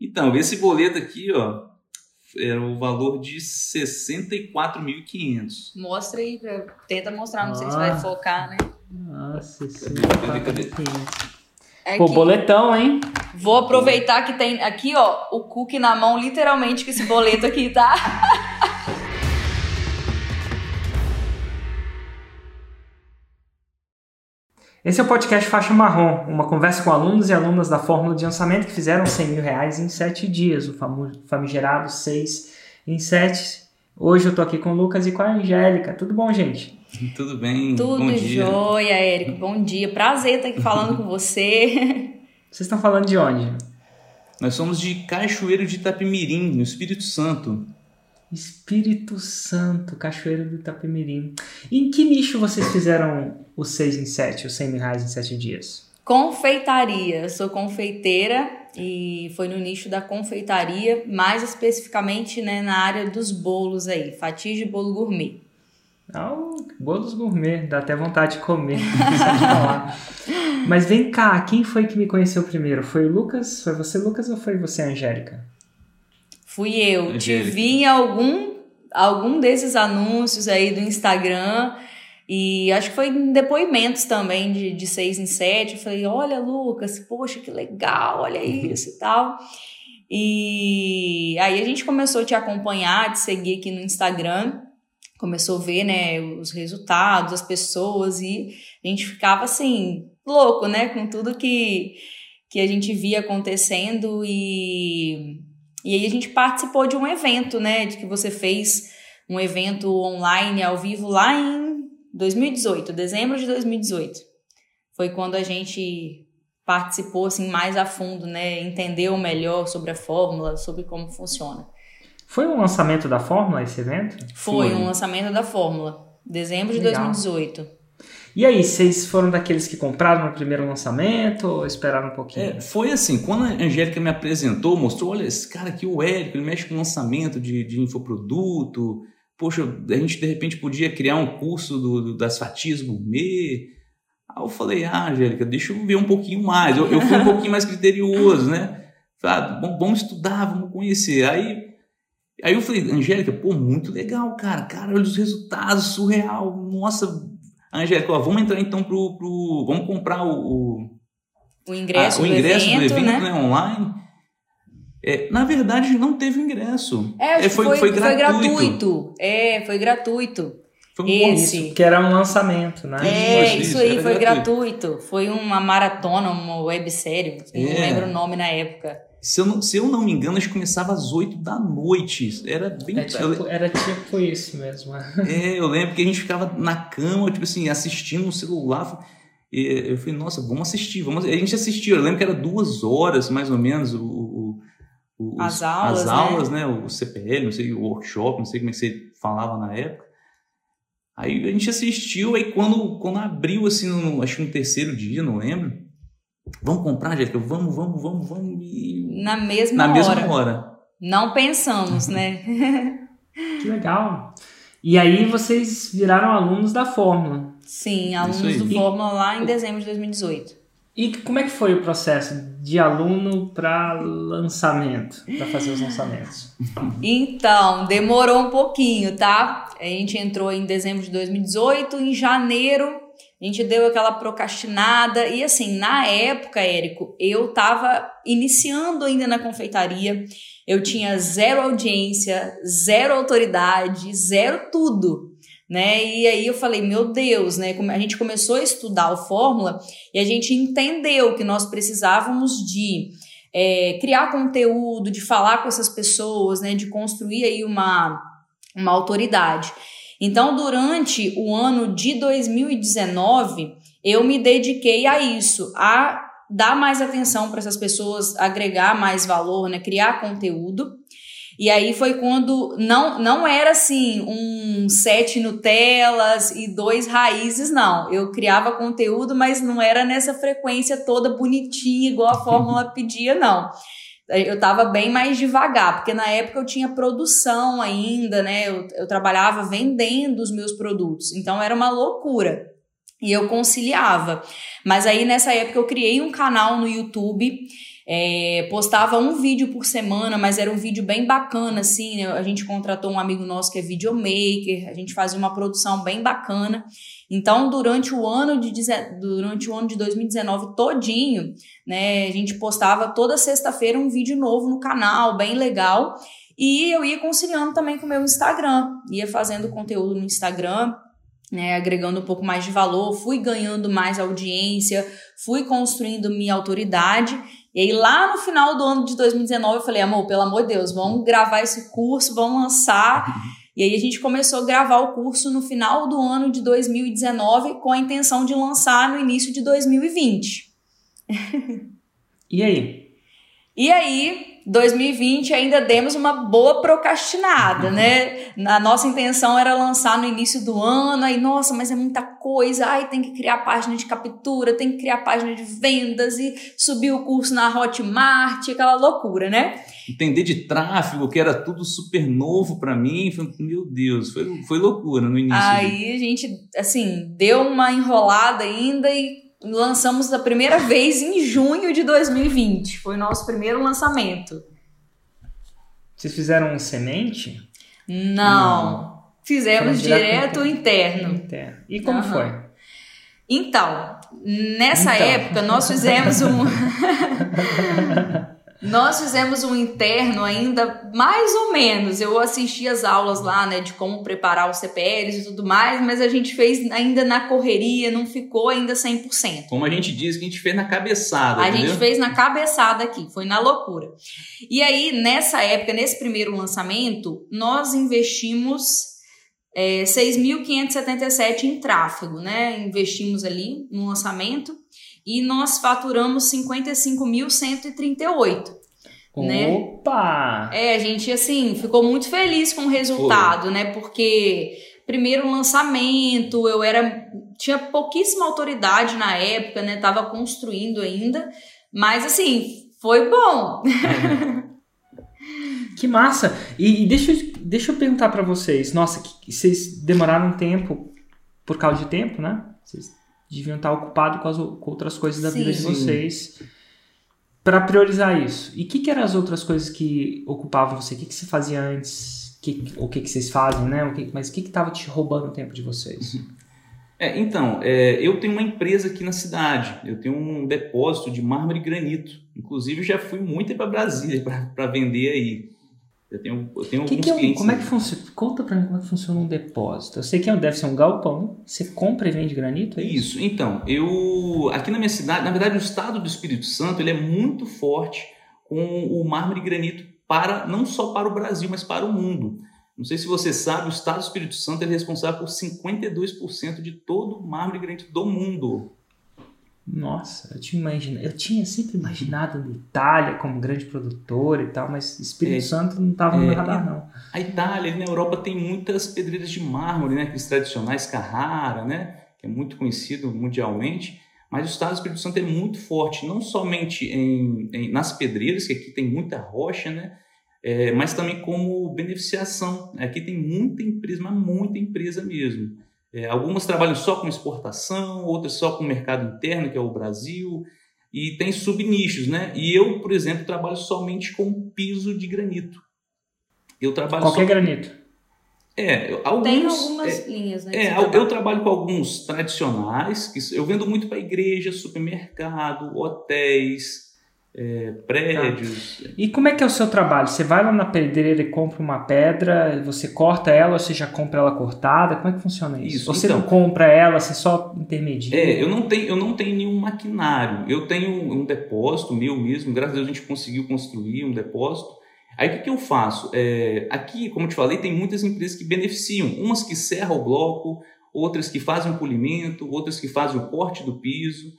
Então, esse boleto aqui, ó, era o valor de 64.500. Mostra aí, tenta mostrar, não sei se vai ah. focar, né? Nossa, 64.500. É Pô, boletão, hein? Vou aproveitar que tem aqui, ó, o cookie na mão, literalmente, com esse boleto aqui, tá? Esse é o podcast Faixa Marrom, uma conversa com alunos e alunas da fórmula de lançamento que fizeram 100 mil reais em 7 dias, o famigerado 6 em 7. Hoje eu tô aqui com o Lucas e com a Angélica. Tudo bom, gente? Tudo bem? Tudo bom dia. jóia, Érico. Bom dia. Prazer estar aqui falando com você. Vocês estão falando de onde? Nós somos de Cachoeiro de Itapemirim, no Espírito Santo. Espírito Santo, Cachoeiro de Itapemirim. Em que nicho vocês fizeram o 6 em 7, os 100 mil reais em 7 dias? Confeitaria. Eu sou confeiteira e foi no nicho da confeitaria, mais especificamente né, na área dos bolos aí, fatias de bolo gourmet. Ah, bolos gourmet, dá até vontade de comer, Mas vem cá, quem foi que me conheceu primeiro? Foi o Lucas? Foi você, Lucas, ou foi você, Angélica? Fui eu. Angélica. Te vi em algum, algum desses anúncios aí do Instagram. E acho que foi em depoimentos também de, de seis em sete. Eu falei, olha, Lucas, poxa, que legal, olha isso e tal. E aí a gente começou a te acompanhar, te seguir aqui no Instagram começou a ver, né, os resultados, as pessoas e a gente ficava assim, louco, né, com tudo que que a gente via acontecendo e e aí a gente participou de um evento, né, de que você fez um evento online ao vivo lá em 2018, dezembro de 2018. Foi quando a gente participou assim mais a fundo, né, entendeu melhor sobre a fórmula, sobre como funciona. Foi um lançamento da Fórmula esse evento? Foi, Foi. um lançamento da Fórmula. Dezembro de Legal. 2018. E aí, vocês foram daqueles que compraram no primeiro lançamento ou esperaram um pouquinho? É, foi assim, quando a Angélica me apresentou, mostrou, olha, esse cara aqui, o Érico, ele mexe com lançamento de, de infoproduto, poxa, a gente de repente podia criar um curso do, do, das fatias gourmet. Aí eu falei, ah, Angélica, deixa eu ver um pouquinho mais. Eu, eu fui um pouquinho mais criterioso, né? Falei, ah, vamos estudar, vamos conhecer. Aí Aí eu falei, Angélica, pô, muito legal, cara. Cara, olha os resultados, surreal. Nossa, Angélica, ó, vamos entrar então pro. pro vamos comprar o. O, o ingresso, a, o ingresso do evento, do evento né? né? online. É, na verdade, não teve ingresso. É, é foi, foi, foi, gratuito. foi gratuito. É, foi gratuito. Foi um Esse. que era um lançamento, né? É, isso, isso aí foi gratuito. gratuito. Foi uma maratona, uma websérie, é. não lembro o nome na época. Se eu, não, se eu não me engano, acho que começava às 8 da noite. Era bem. É tipo, era tipo isso mesmo. é, eu lembro que a gente ficava na cama, tipo assim, assistindo no celular. E eu falei, nossa, vamos assistir. Vamos... A gente assistiu, eu lembro que era duas horas, mais ou menos, o, o, as aulas, as aulas né? né? O CPL, não sei, o workshop, não sei como é que você falava na época. Aí a gente assistiu, aí quando, quando abriu, assim, no, acho que no terceiro dia, não lembro Vamos comprar, Jéssica? Vamos, vamos, vamos, vamos. E... Na mesma Na hora. mesma hora. Não pensamos, né? que legal. E aí vocês viraram alunos da Fórmula. Sim, alunos do Fórmula lá em dezembro de 2018. E como é que foi o processo de aluno para lançamento, para fazer os lançamentos? Então, demorou um pouquinho, tá? A gente entrou em dezembro de 2018, em janeiro a gente deu aquela procrastinada e assim, na época, Érico, eu tava iniciando ainda na confeitaria. Eu tinha zero audiência, zero autoridade, zero tudo, né? E aí eu falei, meu Deus, né? A gente começou a estudar o Fórmula e a gente entendeu que nós precisávamos de é, criar conteúdo, de falar com essas pessoas, né? De construir aí uma, uma autoridade. Então, durante o ano de 2019, eu me dediquei a isso, a dar mais atenção para essas pessoas, agregar mais valor, né, criar conteúdo. E aí foi quando não não era assim um sete Nutellas e dois raízes, não. Eu criava conteúdo, mas não era nessa frequência toda bonitinha, igual a fórmula pedia, não eu estava bem mais devagar, porque na época eu tinha produção ainda, né? Eu, eu trabalhava vendendo os meus produtos, então era uma loucura. E eu conciliava. Mas aí nessa época eu criei um canal no YouTube É, postava um vídeo por semana, mas era um vídeo bem bacana, assim. Né? A gente contratou um amigo nosso que é videomaker, a gente fazia uma produção bem bacana. Então, durante o ano de, durante o ano de 2019 todinho, né, a gente postava toda sexta-feira um vídeo novo no canal, bem legal. E eu ia conciliando também com o meu Instagram, ia fazendo conteúdo no Instagram, né, agregando um pouco mais de valor, fui ganhando mais audiência, fui construindo minha autoridade. E aí, lá no final do ano de 2019, eu falei, amor, pelo amor de Deus, vamos gravar esse curso, vamos lançar. E aí a gente começou a gravar o curso no final do ano de 2019 com a intenção de lançar no início de 2020. E aí? E aí, 2020 ainda demos uma boa procrastinada, né? A nossa intenção era lançar no início do ano, aí, nossa, mas é muita coisa, ai, tem que criar página de captura, tem que criar página de vendas e subir o curso na Hotmart, aquela loucura, né? Entender de tráfego, que era tudo super novo para mim, foi, meu Deus, foi, foi loucura no início. Aí a gente, assim, deu uma enrolada ainda e lançamos a primeira vez em junho de 2020. Foi o nosso primeiro lançamento. Vocês fizeram um semente? Não. Não. Fizemos direto, direto interno. interno. E como uhum. foi? Então, nessa então. época nós fizemos um Nós fizemos um interno ainda mais ou menos. Eu assisti as aulas lá, né, de como preparar os CPLs e tudo mais, mas a gente fez ainda na correria, não ficou ainda 100%. Como a gente diz, que a gente fez na cabeçada. A entendeu? gente fez na cabeçada aqui, foi na loucura. E aí, nessa época, nesse primeiro lançamento, nós investimos é, 6.577 em tráfego, né? Investimos ali no lançamento e nós faturamos 55.138. Né? Opa! É, a gente assim ficou muito feliz com o resultado, Foi. né? Porque primeiro lançamento, eu era tinha pouquíssima autoridade na época, né? Tava construindo ainda, mas assim, foi bom. que massa! E, e deixa, eu, deixa eu perguntar para vocês, nossa, que, vocês demoraram um tempo por causa de tempo, né? Vocês deviam estar ocupados com, as, com outras coisas da sim, vida de vocês para priorizar isso. E o que, que, eram as outras coisas que ocupavam você? O que, que você fazia antes? Que, o que, que vocês fazem, né? O que, mas o que estava te roubando o tempo de vocês? Uhum. É, então, é, eu tenho uma empresa aqui na cidade. Eu tenho um depósito de mármore e granito. Inclusive, já fui muito para Brasília para vender aí. Eu tenho, eu tenho que alguns que é um, clientes. Como é que funciona? Conta para mim como é que funciona um depósito. Eu sei que é deve ser um galpão. Você compra e vende granito? É isso? isso. Então, eu aqui na minha cidade, na verdade, o estado do Espírito Santo ele é muito forte com o mármore e granito para não só para o Brasil, mas para o mundo. Não sei se você sabe, o estado do Espírito Santo é responsável por 52% de todo o mármore e granito do mundo. Nossa, eu tinha, imagina, eu tinha sempre imaginado a Itália como grande produtor e tal, mas Espírito é, Santo não estava no é, radar, não. A Itália, na Europa, tem muitas pedreiras de mármore, né? Aqueles tradicionais Carrara, né? Que é muito conhecido mundialmente. Mas o estado do Espírito Santo é muito forte, não somente em, em nas pedreiras, que aqui tem muita rocha, né? É, mas também como beneficiação. Aqui tem muita empresa, mas muita empresa mesmo. É, algumas trabalham só com exportação, outras só com mercado interno, que é o Brasil, e tem subnichos, né? E eu, por exemplo, trabalho somente com piso de granito. Eu trabalho Qualquer só... granito. É, alguns, tem algumas é, linhas, né? É, eu, eu trabalho com alguns tradicionais, que eu vendo muito para igreja, supermercado, hotéis, é, prédios. Tá. E como é que é o seu trabalho? Você vai lá na pedreira e compra uma pedra, você corta ela ou você já compra ela cortada? Como é que funciona isso? isso você então, não compra ela, você só intermedia? É, eu não tenho, eu não tenho nenhum maquinário. Eu tenho um depósito meu mesmo, graças a Deus a gente conseguiu construir um depósito. Aí o que, que eu faço? É, aqui, como eu te falei, tem muitas empresas que beneficiam. Umas que serram o bloco, outras que fazem o polimento, outras que fazem o corte do piso.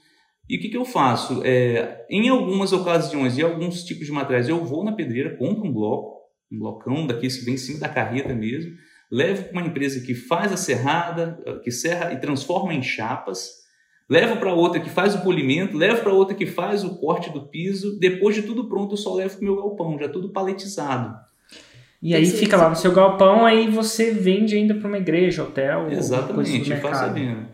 E o que, que eu faço? É, em algumas ocasiões e alguns tipos de materiais, eu vou na pedreira, compro um bloco, um blocão daqueles que vem em cima da carreta mesmo, levo para uma empresa que faz a serrada, que serra e transforma em chapas, levo para outra que faz o polimento, levo para outra que faz o corte do piso. Depois de tudo pronto, eu só levo para o meu galpão, já tudo paletizado. E aí fica lá no seu galpão, aí você vende ainda para uma igreja, hotel, Exatamente, faz a venda.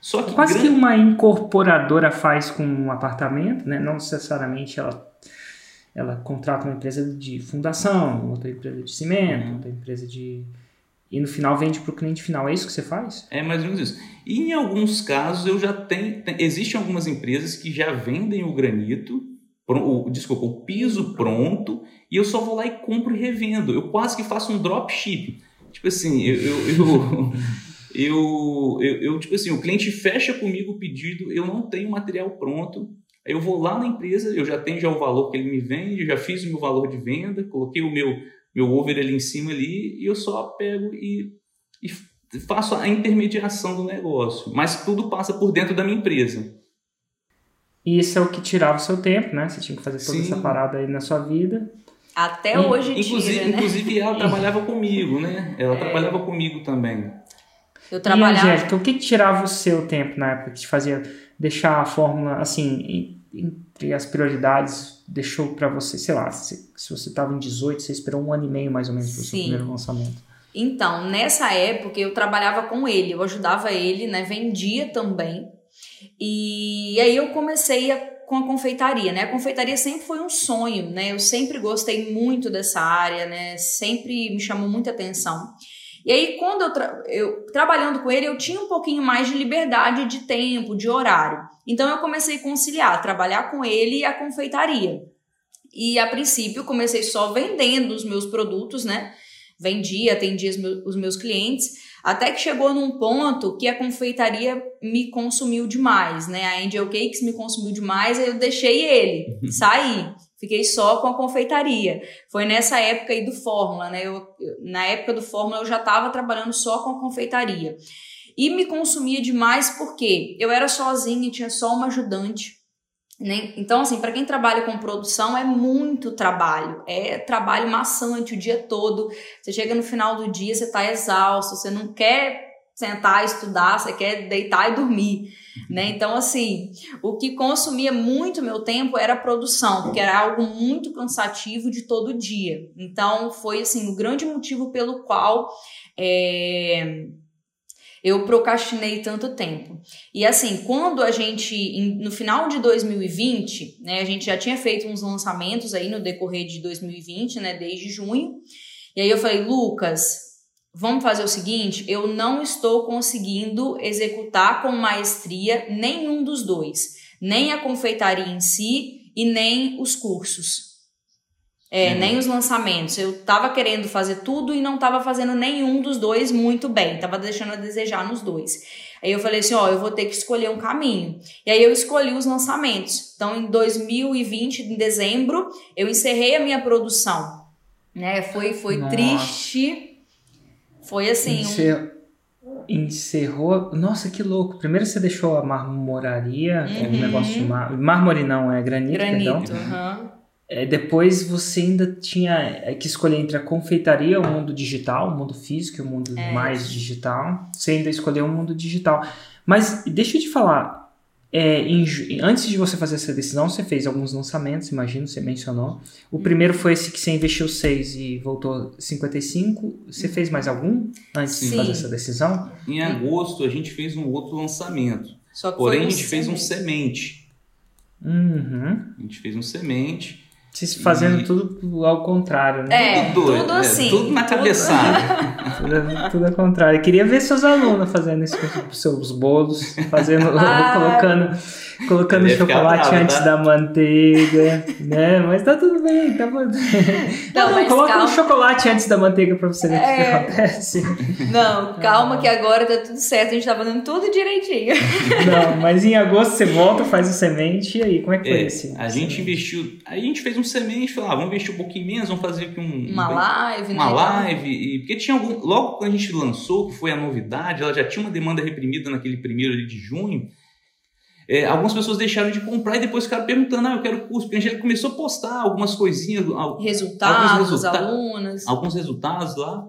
Só que Quase grande- que uma incorporadora faz com um apartamento, né? Não necessariamente ela, ela contrata uma empresa de fundação, outra empresa de cimento, Uhum. outra empresa de. E no final vende para o cliente final. É isso que você faz? É mais ou menos isso. E em alguns casos eu já tenho. tem- existem algumas empresas que já vendem o granito, o, desculpa, o piso pronto, e eu só vou lá e compro e revendo. Eu quase que faço um dropship. Tipo assim, eu. eu, eu Eu, eu, eu, tipo assim, o cliente fecha comigo o pedido, eu não tenho material pronto, aí eu vou lá na empresa, eu já tenho já o valor que ele me vende, já fiz o meu valor de venda, coloquei o meu, meu over ali em cima ali, e eu só pego e, e faço a intermediação do negócio. Mas tudo passa por dentro da minha empresa. E isso é o que tirava o seu tempo, né? Você tinha que fazer toda Sim. essa parada aí na sua vida. Até E, hoje Inclusive, tira, né? inclusive ela trabalhava comigo, né? Ela trabalhava comigo também. Eu E, trabalhava. Angélica, o que, tirava o seu tempo na época que te fazia deixar a fórmula, assim, entre as prioridades, deixou para você, sei lá, se, se você estava em 18, você esperou um ano e meio mais ou menos para o seu primeiro lançamento. Então, nessa época eu trabalhava com ele, eu ajudava ele, né? Vendia também. E aí eu comecei a- com a confeitaria, né? A confeitaria sempre foi um sonho, né? Eu sempre gostei muito dessa área, né? Sempre me chamou muita atenção. E aí, quando eu, tra- eu trabalhando com ele, eu tinha um pouquinho mais de liberdade de tempo, de horário. Então eu comecei a conciliar, trabalhar com ele e a confeitaria. E a princípio comecei só vendendo os meus produtos, né? vendia, atendia os meus, os meus clientes, até que chegou num ponto que a confeitaria me consumiu demais, né? A Angel Cakes me consumiu demais, aí eu deixei ele, saí, fiquei só com a confeitaria. Foi nessa época aí do Fórmula, né? Eu, na época do Fórmula eu já estava trabalhando só com a confeitaria. E me consumia demais porque eu era sozinha, tinha só uma ajudante. Né? Então, assim, para quem trabalha com produção é muito trabalho, é trabalho maçante o dia todo. Você chega no final do dia, você tá exausto, você não quer sentar estudar, você quer deitar e dormir, né? Então, assim, o que consumia muito meu tempo era a produção, porque era algo muito cansativo de todo dia. Então, foi, assim, o grande motivo pelo qual é, eu procrastinei tanto tempo. E assim, quando a gente, no final de 2020, né, a gente já tinha feito uns lançamentos aí no decorrer de 2020, né, desde junho. E aí eu falei, Lucas, vamos fazer o seguinte, eu não estou conseguindo executar com maestria nenhum dos dois, nem a confeitaria em si e nem os cursos. É, Uhum. nem os lançamentos. Eu tava querendo fazer tudo e não tava fazendo nenhum dos dois muito bem. Tava deixando a desejar nos dois. Aí eu falei assim, ó, eu vou ter que escolher um caminho. E aí eu escolhi os lançamentos. Então, em 2020, em dezembro, eu encerrei a minha produção. Né? Foi, foi Nossa. triste. Foi assim, um- Encer- Encerrou. Nossa, que louco. Primeiro você deixou a marmoraria, o Uhum. negócio de mar... mármore não, é granito, granito. aham. É, depois você ainda tinha é, que escolher entre a confeitaria, o mundo digital, o mundo físico e o mundo É. mais digital. Você ainda escolheu o mundo digital. Mas deixa eu te falar, é, em antes de você fazer essa decisão, você fez alguns lançamentos, imagino, você mencionou. O Uhum. primeiro foi esse que você investiu 6 e voltou 55. Você fez mais algum antes de Sim. fazer essa decisão? Em agosto a gente fez um outro lançamento. Só que Porém, foi a gente fez um semente. semente. Uhum. A gente fez um semente. Vocês fazendo E- tudo ao contrário, né? É, doido, tudo assim, tudo na tudo- cabeçada. Tudo, tudo ao contrário. Eu queria ver seus alunos fazendo isso com os seus bolos, fazendo, Ah. colocando, colocando chocolate bravo, antes tá? da manteiga, né? Mas tá tudo bem, tá bom. Não, não, mas coloca calma. um chocolate antes da manteiga pra você ver o que que É. acontece. Não, calma que agora tá tudo certo, a gente tá fazendo tudo direitinho. Não, mas em agosto você volta, faz o semente, e aí, como é que foi É, esse? a gente investiu. A gente fez um semente, falou, ah, vamos investir um pouquinho menos, vamos fazer aqui um. Uma um- live, Uma né? live, e, porque tinha algum. Logo quando a gente lançou, que foi a novidade, ela já tinha uma demanda reprimida naquele primeiro ali de junho. é, algumas pessoas deixaram de comprar e depois ficaram perguntando: ah, eu quero curso. Porque a gente começou a postar algumas coisinhas, Resultados, Alguns resulta- alunos. alguns resultados lá.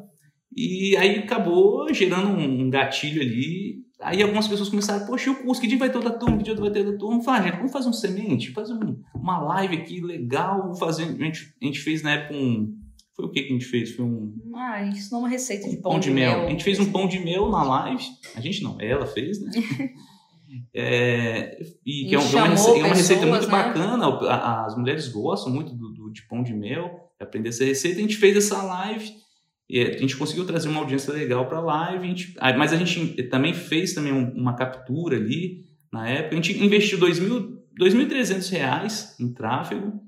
E aí acabou gerando um gatilho ali. Aí algumas pessoas começaram, poxa, e o curso, que dia vai ter da turma, que dia vai ter da turma? Fala, gente, vamos fazer um semente, fazer um- uma live aqui legal, fazer. A gente, a gente fez na época um. Foi o que que a gente fez? Foi um Ah, a gente ensinou uma receita de um pão, de mel. A gente fez um pão de mel na live. A gente não, ela fez, né? É, e que E é, um- é uma, é uma receita pessoas, muito né? bacana. As mulheres gostam muito do, do- de pão de mel, aprender essa receita. A gente fez essa live. E a gente conseguiu trazer uma audiência legal para a live, a gente- ah, mas a gente também fez também um- uma captura ali na época. A gente investiu R$ 2.000 2.300 reais em tráfego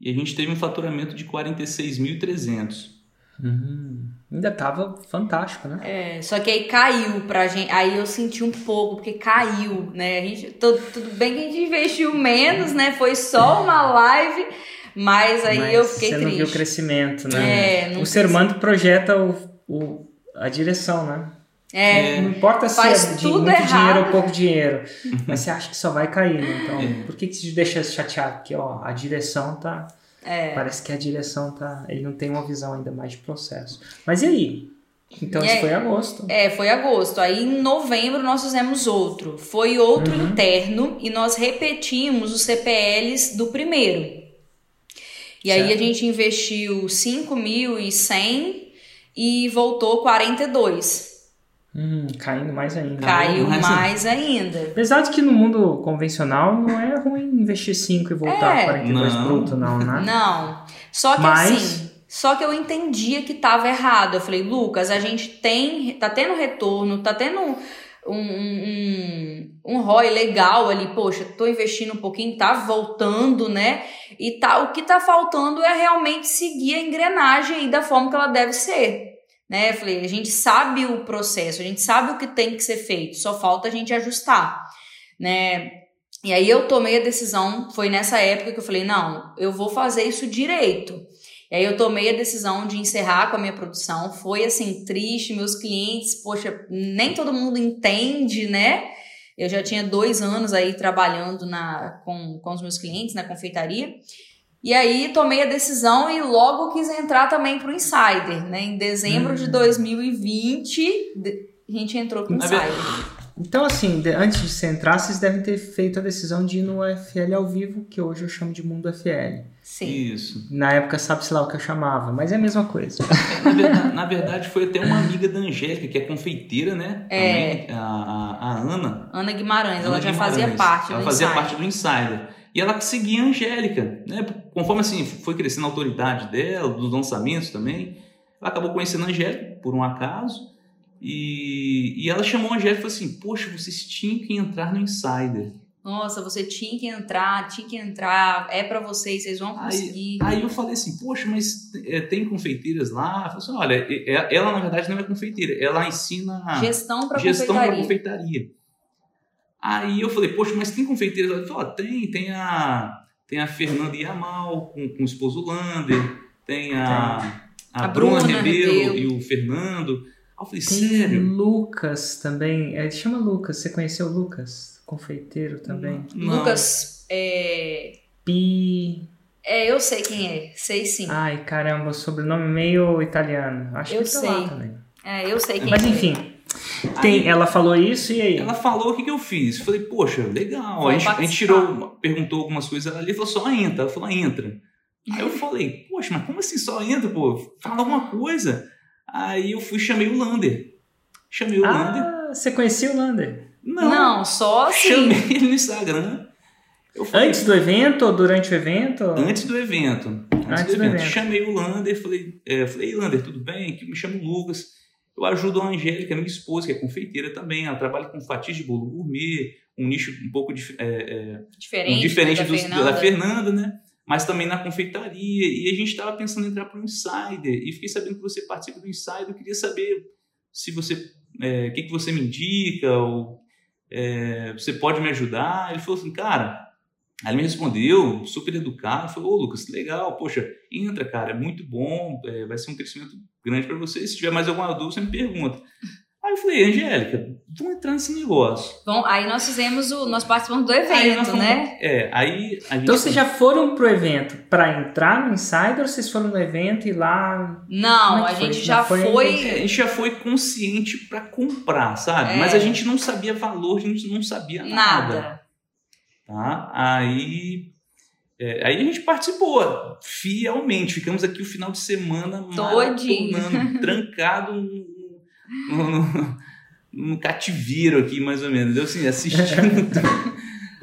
e a gente teve um faturamento de 46.300. Hum, ainda tava fantástico, né? É, só que aí caiu pra gente. Aí eu senti um pouco, porque caiu, né? A gente, tudo, tudo bem que a gente investiu menos, né? Foi só uma live, mas aí Mas eu fiquei você triste. não viu o crescimento, né? É, não o Sermando projeta o, o- a direção, né? É, Não importa se Faz é de muito errado. dinheiro ou pouco dinheiro, mas você acha que só vai cair, né? Então, É. por que, que te deixa chateado? Porque, ó, a direção tá... é. Parece que a direção tá... Ele não tem uma visão ainda mais de processo. Mas e aí? Então, E isso aí? foi agosto. É, foi agosto. Aí em novembro nós fizemos outro. Foi outro Uhum. interno e nós repetimos os CPLs do primeiro. E aí Certo. a gente investiu 5.100 e voltou 42. Hum, caindo mais ainda. Caiu mais mais ainda. Apesar de que no mundo convencional não é ruim investir 5 e voltar É. a 42 Não. bruto, não, né? Não. Só que Mas- assim, só que eu entendia que tava errado. Eu falei, Lucas, a gente tem, tá tendo retorno, tá tendo um, um, um, um ROI legal ali, poxa, tô investindo um pouquinho, tá voltando, né? E tá, o que tá faltando é realmente seguir a engrenagem aí da forma que ela deve ser. Né? Eu falei, a gente sabe o processo, a gente sabe o que tem que ser feito, só falta a gente ajustar, né? E aí eu tomei a decisão, foi nessa época que eu falei, não, eu vou fazer isso direito. E aí eu tomei a decisão de encerrar com a minha produção. Foi assim, triste, meus clientes, poxa, nem todo mundo entende, né? Eu já tinha dois anos aí trabalhando na, com, com os meus clientes na confeitaria. E aí tomei a decisão e logo quis entrar também pro Insider, né? Em dezembro de 2020, de- a gente entrou pro Na Insider. Então, assim, de- antes de você entrar, vocês devem ter feito a decisão de ir no FL ao vivo, que hoje eu chamo de Mundo FL. Sim. Isso. Na época, sabe-se lá o que eu chamava, mas é a mesma coisa. Na verdade, na verdade, foi até uma amiga da Angélica, que é confeiteira, né? É. Também, a, a, a Ana. Ana Guimarães, ela Ana já Guimarães. fazia parte Ela do fazia Insider. parte do Insider. E ela que seguia a Angélica, né? Conforme assim foi crescendo a autoridade dela, dos lançamentos também, ela acabou conhecendo a Angélica por um acaso. E, e ela chamou a Angélica e falou assim: Poxa, vocês tinham que entrar no Insider. Nossa, você tinha que entrar, tinha que entrar, é pra vocês, vocês vão conseguir. Aí eu falei assim, poxa, mas é, tem confeiteiras lá? Ela assim, olha, é- é- ela na verdade não é confeiteira, ela ensina Gestão para confeitaria. confeitaria. Aí eu falei, poxa, mas tem confeiteiras lá? Ela falou, ó, tem, tem a, tem a Fernanda Yamal com, com o esposo Lander, tem a, a, A Bruna, Bruna e o Fernando. Aí eu falei, Tem sério? Lucas também. É, chama Lucas. Você conheceu o Lucas? Confeiteiro também. Não. Lucas, é... Pi. é, eu sei quem é, sei sim. Ai, caramba, sobrenome meio italiano. Acho Eu que tá lá sei. também. É, eu sei quem Mas é. enfim. Tem, ela falou isso e aí? Ela falou o que, que eu fiz. Falei, poxa, legal. A gente, a gente tirou, perguntou algumas coisas ali, falou só entra. Ela falou, entra. Aí eu falei, poxa, mas como assim só entra, pô? Fala alguma coisa. Aí eu fui e chamei o Lander. Chamei o Lander. Ah, você conhecia o Lander? Não, Não, só assim. chamei ele no Instagram. Eu falei, Antes do evento ou durante o evento? Antes do evento. Antes, Antes do, do evento. evento. Chamei o Lander, falei, é, falei, "Ei, Lander, tudo bem? Que me chamo Lucas. Eu ajudo a Angélica, minha esposa, que é confeiteira também. Ela trabalha com fatias de bolo gourmet, um nicho um pouco dif- é, é, Diferente, um diferente da dos- Fernanda. da Fernanda, né? Mas também na confeitaria. E a gente estava pensando em entrar para o Insider. E fiquei sabendo que você participa do Insider. Eu queria saber se você, é, o que, que você me indica, ou é, você pode me ajudar. Ele falou assim, cara. Aí ele me respondeu, super educado, falou, ô Lucas, legal, poxa, entra, cara, é muito bom, é, vai ser um crescimento grande para você. Se tiver mais alguma dúvida, você me pergunta. Aí eu falei, Angélica, vamos entrar nesse negócio. Bom, aí nós fizemos o. Nós participamos do evento, fomos- né? É, aí a gente. Então vocês já foram pro evento pra entrar no Insider ou vocês foram no evento e lá. Não, é a foi? gente Não já foi- foi. É, a gente já foi consciente para comprar, sabe? É. Mas a gente não sabia valor, a gente não sabia nada. Nada. Tá? Aí, é, aí a gente participou fielmente. Ficamos aqui o final de semana Todinho. trancado no, no- no cativeiro aqui, mais ou menos. Eu assim, assistindo, tudo,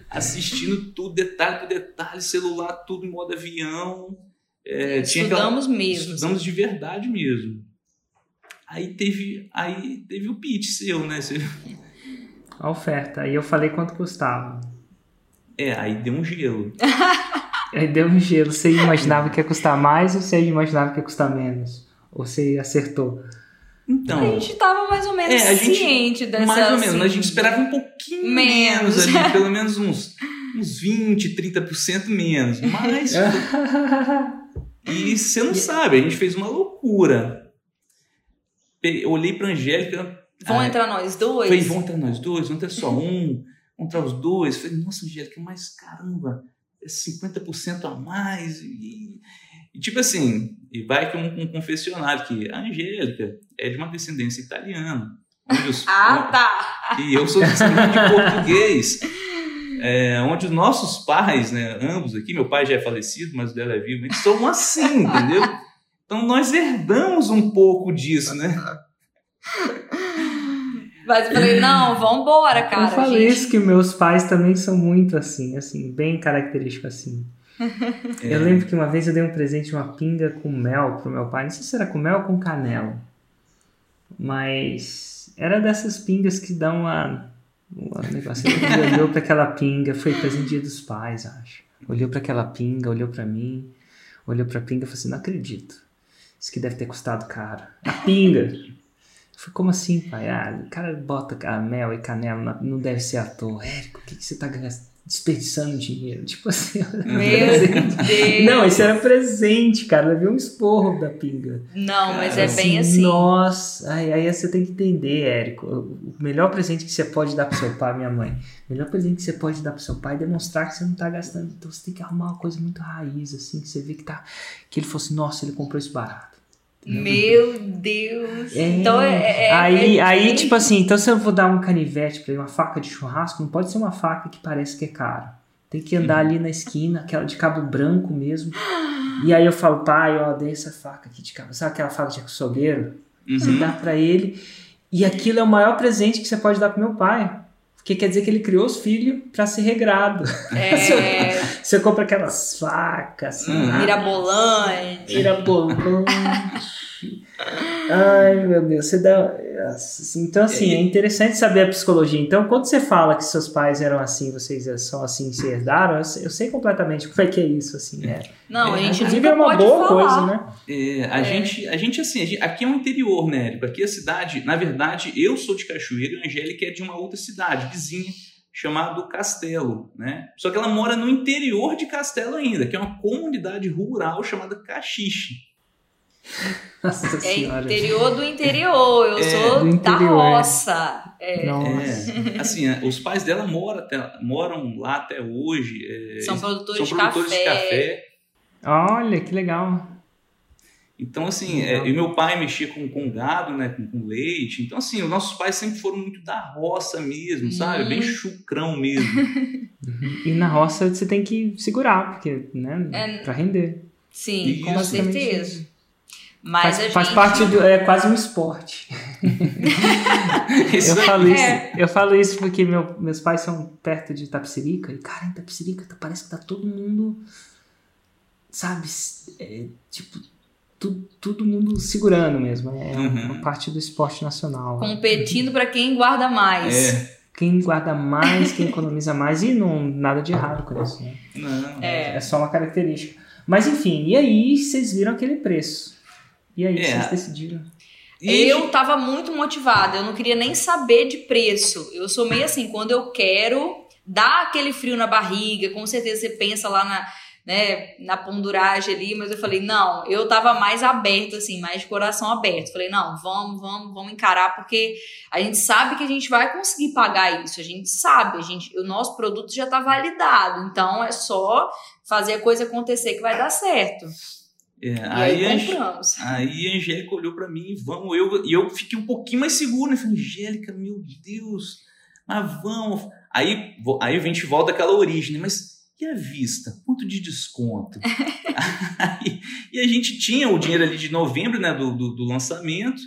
assistindo tudo, detalhe por detalhe, celular, tudo em modo avião. É, tinha Estudamos aquela, mesmo. Estudamos de verdade mesmo. Aí teve, aí teve o pitch seu, né? Você- A oferta. Aí eu falei quanto custava. É, aí deu um gelo. Aí deu um gelo. Você imaginava que ia custar mais ou você imaginava que ia custar menos? Ou você acertou? Então, A gente tava mais ou menos É, a gente- ciente dessa. mais ou menos, assim, a gente esperava um pouquinho Menos. menos, ali, pelo menos uns, uns 20, 30% menos. Mas E você não sabe, a gente fez uma loucura. Olhei pra Angélica. Vão ah, entrar nós dois? Falei, vão entrar nós dois, vão entrar só um, vão entrar os dois. Falei, nossa, Angélica, mas caramba, é 50% a mais. E, e tipo assim, e vai que um, um confessionário que a Angélica é de uma descendência italiana. Onde os, Ah, tá. e eu sou descendente de português. É, onde os nossos pais, né, ambos aqui, meu pai já é falecido, mas o dela é vivo, eles são assim, entendeu? Então nós herdamos um pouco disso, né? Mas eu falei, não, vambora, cara. eu falei gente. isso que meus pais também são muito assim, assim, bem característico assim. É, Eu lembro que uma vez eu dei um presente de uma pinga com mel pro meu pai. Não sei se era com mel ou com canela. Mas era dessas pingas que dão uma. uma negócio. Ele olhou para aquela pinga, foi presente dia dos pais, acho. Olhou para aquela pinga, olhou para mim, olhou para a pinga e falou assim: Não acredito. Isso que deve ter custado caro. A pinga! Eu falei, como assim, pai? Ah, o cara bota mel e canela, na- não deve ser à toa. Érico, o que, que você tá gastando? Desperdiçando dinheiro? Tipo assim, não, esse era presente, cara. Levei um esporro da pinga. Não, mas é Cara, bem assim. Nossa, aí, aí você tem que entender, Érico. O melhor presente que você pode dar pro seu pai, minha mãe, o melhor presente que você pode dar pro seu pai é demonstrar que você não tá gastando. Então você tem que arrumar uma coisa muito raiz, assim, que você vê que tá. Que ele fosse, nossa, ele comprou isso barato. Meu Deus. É. Então é. é- aí, é- aí, tipo assim, então se eu vou dar um canivete pra ele, uma faca de churrasco, não pode ser uma faca que parece que é caro. Tem que andar ali na esquina, aquela de cabo branco mesmo. E aí eu falo, pai, ó, dei essa faca aqui de cabo. Sabe aquela faca de açougueiro? Você Uhum. dá pra ele. E aquilo é o maior presente que você pode dar pro meu pai. Porque quer dizer que ele criou os filhos pra ser regrado. é, Você compra aquelas facas, assim, Uhum. mirabolante. mirabolante. Ai, meu Deus, você dá. assim, Então, assim, é interessante saber a psicologia. Então, quando você fala que seus pais eram assim, vocês são assim, se herdaram, eu sei, eu sei completamente como é que é isso, assim, né? Não, a gente Inclusive, nunca é uma pode boa falar. coisa, né? É, a, Gente, a gente, assim, a gente- aqui é um interior, né, Érico? Aqui a cidade, na verdade, eu sou de Cachoeira e a Angélica é de uma outra cidade, vizinha, chamado Castelo, né? Só que ela mora no interior de Castelo ainda, que é uma comunidade rural chamada Caxixe. Nossa É senhora. interior do interior. Eu É, sou do da interior, é. roça. É. Nossa. É, assim, os pais dela moram, até- moram lá até hoje. é, São produtores, são de, produtores café. de café. Olha, que legal. Então, assim, Legal. é, e meu pai mexia com, com gado, né, com, com leite. Então, assim, os nossos pais sempre foram muito da roça mesmo, sabe? Hum. Bem chucrão mesmo. E na roça você tem que segurar, porque, né? É. Pra render. Sim, com certeza. isso. Mas Faz, a faz gente... parte do. É quase um esporte. Isso Eu aí. falo isso, É. eu falo isso porque meu- meus pais são perto de Tapsirica e, cara, em Tapsirica tá- parece que tá todo mundo, sabe, é, tipo, tu, todo mundo segurando mesmo. É Uhum. uma parte do esporte nacional. Competindo pra quem guarda mais. É, Quem guarda mais, quem economiza mais, e não nada de errado com isso, né? não. É. É só uma característica. Mas enfim, e aí vocês viram aquele preço? E aí É. vocês decidiram? E- Eu tava muito motivada, eu não queria nem saber de preço. Eu sou meio assim, quando eu quero, dá aquele frio na barriga, com certeza você pensa lá na, né, na ponduragem ali, mas eu falei, não, eu tava mais aberta, assim, mais de coração aberto. Falei, não, vamos, vamos, vamos encarar, porque a gente sabe que a gente vai conseguir pagar isso, a gente sabe, a gente, o nosso produto já tá validado, então é só fazer a coisa acontecer que vai dar certo. É, aí, aí, compramos. aí a Angélica olhou pra mim, vamos, eu, e eu fiquei um pouquinho mais seguro, né? Falei, Angélica, meu Deus, mas vamos. Aí, aí a gente volta àquela origem, né? Mas e a vista? Quanto de desconto? Aí- e a gente tinha o dinheiro ali de novembro, né, do, do, do lançamento.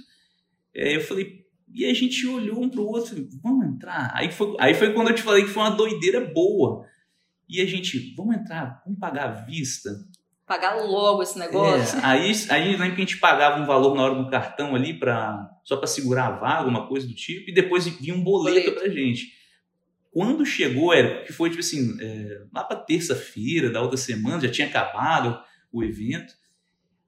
É, eu falei, E a gente olhou um pro outro, vamos entrar. Aí foi, aí foi quando eu te falei que foi uma doideira boa. E a gente, vamos entrar, vamos pagar à vista. Pagar logo esse negócio. É, aí, aí lembra que a gente pagava um valor na hora do cartão ali para só para segurar a vaga, uma coisa do tipo, e depois vinha um boleto, boleto. pra gente. Quando chegou, era que foi tipo assim, é, lá pra terça-feira da outra semana, já tinha acabado o evento.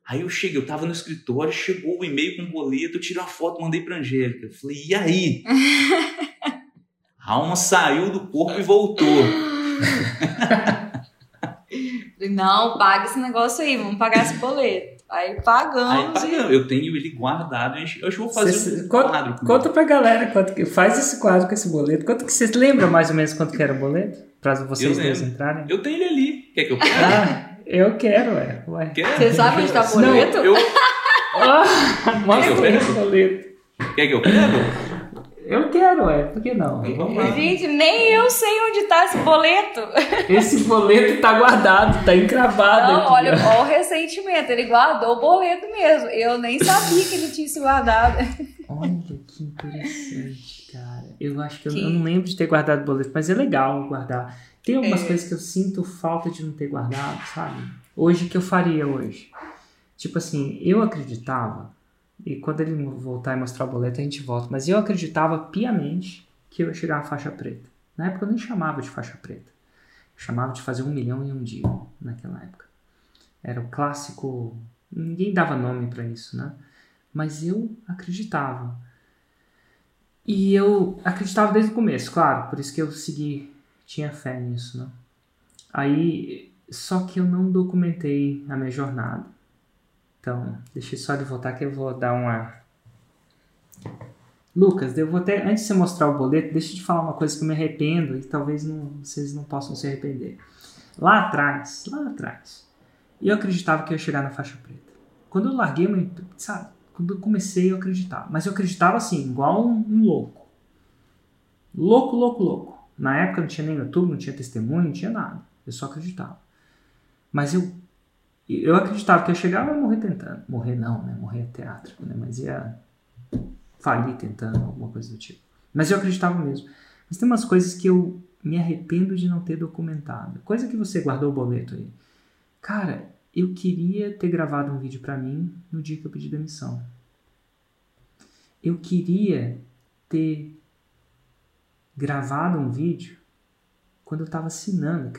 Aí eu cheguei, eu tava no escritório, chegou o e-mail com o boleto, eu tirei uma foto, mandei pra Angélica. Eu falei, e aí? a alma saiu do corpo e voltou. Não, paga esse negócio aí, vamos pagar esse boleto. Aí pagamos. Aí pagamos. E... Eu tenho ele guardado. Eu acho que vou fazer Cê, um conta, quadro. Conta pra galera quanto que, faz esse quadro com esse boleto. Quanto que vocês lembram mais ou menos quanto que era o boleto? Pra vocês dois entrarem? Eu tenho ele ali. Quer que eu pegue? Ah, eu quero, ué. Ué. Quer? Você sabe onde tá o boleto? Não, eu... ah, mostra o boleto. Quer que eu pego? Eu quero, é. Por que não? Gente, nem eu sei onde tá esse boleto. Esse boleto tá guardado, tá encravado. Não, aqui, olha, olha o ressentimento. Ele guardou o boleto mesmo. Eu nem sabia que ele tinha se guardado. Olha que interessante, cara. Eu acho que, que... Eu, eu, não lembro de ter guardado o boleto, mas é legal guardar. Tem algumas é. coisas que eu sinto falta de não ter guardado, sabe? Hoje que eu faria hoje. Tipo assim, eu acreditava e quando ele voltar e mostrar o boleto, a gente volta. Mas eu acreditava piamente que eu ia chegar à faixa preta. Na época eu nem chamava de faixa preta. Eu chamava de fazer um milhão em um dia, naquela época. Era o clássico. Ninguém dava nome para isso, né? Mas eu acreditava. E eu acreditava desde o começo, claro, por isso que eu segui, tinha fé nisso, né? Aí, só que eu não documentei a minha jornada. Então, deixa eu só de voltar que eu vou dar uma. Lucas, eu vou até. Antes de você mostrar o boleto, deixa eu te falar uma coisa que eu me arrependo e talvez não, vocês não possam se arrepender. Lá atrás, lá atrás, eu acreditava que eu ia chegar na faixa preta. Quando eu larguei, sabe? Quando eu comecei, eu acreditava. Mas eu acreditava assim, igual um, um louco. Louco, louco, louco. Na época não tinha nem YouTube, não tinha testemunho, não tinha nada. Eu só acreditava. Mas eu eu acreditava que ia chegar e morrer tentando. Morrer não, né? Morrer é teatro, né? Mas ia falir tentando, alguma coisa do tipo. Mas eu acreditava mesmo. Mas tem umas coisas que eu me arrependo de não ter documentado. Coisa que você guardou o boleto aí. Cara, eu queria ter gravado um vídeo para mim no dia que eu pedi demissão. Eu queria ter gravado um vídeo quando eu estava assinando,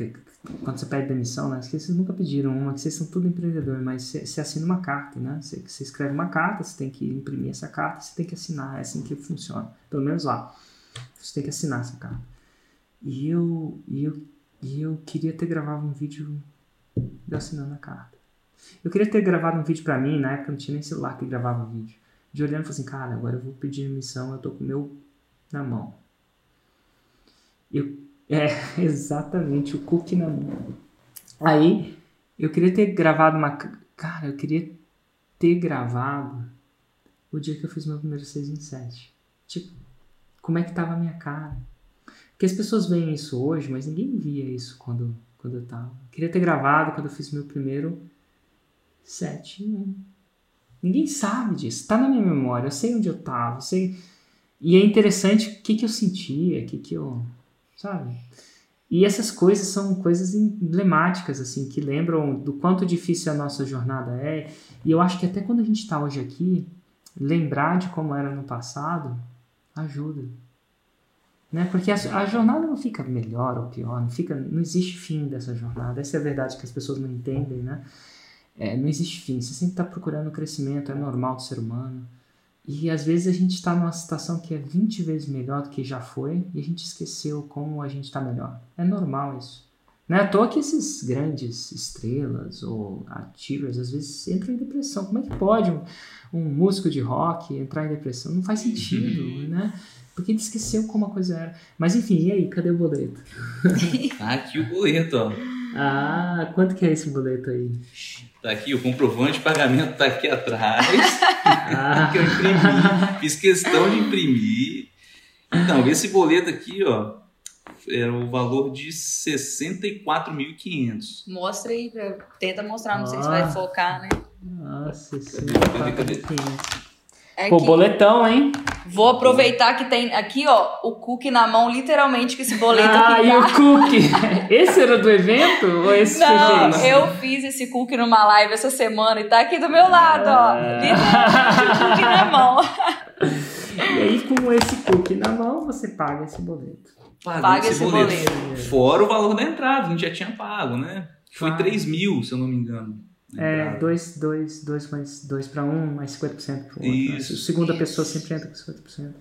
quando você pede demissão, né? Vocês nunca pediram uma, que vocês são tudo empreendedor, mas você, você assina uma carta, né? Você, você, escreve uma carta, você tem que imprimir essa carta, você tem que assinar, é assim que funciona. Pelo menos lá. Você tem que assinar essa carta. E eu, e eu, e eu queria ter gravado um vídeo de assinando a carta. Eu queria ter gravado um vídeo para mim, na época não tinha nem celular que gravava vídeo. De olhando e falando assim, cara, agora eu vou pedir demissão, eu tô com o meu na mão. Eu é, exatamente, o cookie na mão. Aí, eu queria ter gravado uma. Cara, eu queria ter gravado o dia que eu fiz meu primeiro 6 em 7. Tipo, como é que tava a minha cara? Porque as pessoas veem isso hoje, mas ninguém via isso quando, quando eu tava. Eu queria ter gravado quando eu fiz meu primeiro 7 em 1. Ninguém sabe disso. Tá na minha memória. Eu sei onde eu tava. Eu sei. E é interessante o que, que eu sentia, o que, que eu sabe? E essas coisas são coisas emblemáticas, assim, que lembram do quanto difícil a nossa jornada é. E eu acho que até quando a gente está hoje aqui, lembrar de como era no passado ajuda. Né? Porque a, a, jornada não fica melhor ou pior, não, fica, não existe fim dessa jornada. Essa é a verdade que as pessoas não entendem, né? É, não existe fim, você sempre está procurando crescimento, é normal do ser humano. E às vezes a gente está numa situação que é 20 vezes melhor do que já foi e a gente esqueceu como a gente está melhor. É normal isso. Não é à toa que esses grandes estrelas ou ativos às vezes entram em depressão. Como é que pode um, um músico de rock entrar em depressão? Não faz sentido, uhum. né? Porque ele esqueceu como a coisa era. Mas enfim, e aí, cadê o boleto? Tá aqui o boleto, ó. Ah, quanto que é esse boleto aí? Tá aqui, o comprovante de pagamento tá aqui atrás. Ah. que eu imprimi. Fiz questão de imprimir. Então, esse boleto aqui, ó, era o valor de 64.500. Mostra aí, tenta mostrar, não ah. sei se vai ah. focar, né? Nossa, 64.500. É Pô, boletão, hein? Vou aproveitar que tem aqui, ó, o cookie na mão, literalmente, que esse boleto Ah, aqui e tá. o cookie? Esse era do evento? Ou esse Não, foi eu fiz esse cookie numa live essa semana e tá aqui do meu lado, ó. Ah. Literalmente o cookie na mão. E aí, com esse cookie na mão, você paga esse boleto. Pagou Paga esse Fora o valor da entrada, a gente já tinha pago, né? Foi Ah. 3 mil, se eu não me engano. É, entrada. dois, dois, dois, mais, dois pra um, mais 50% pro outro. né? Isso. A segunda Isso. pessoa sempre entra com 50%.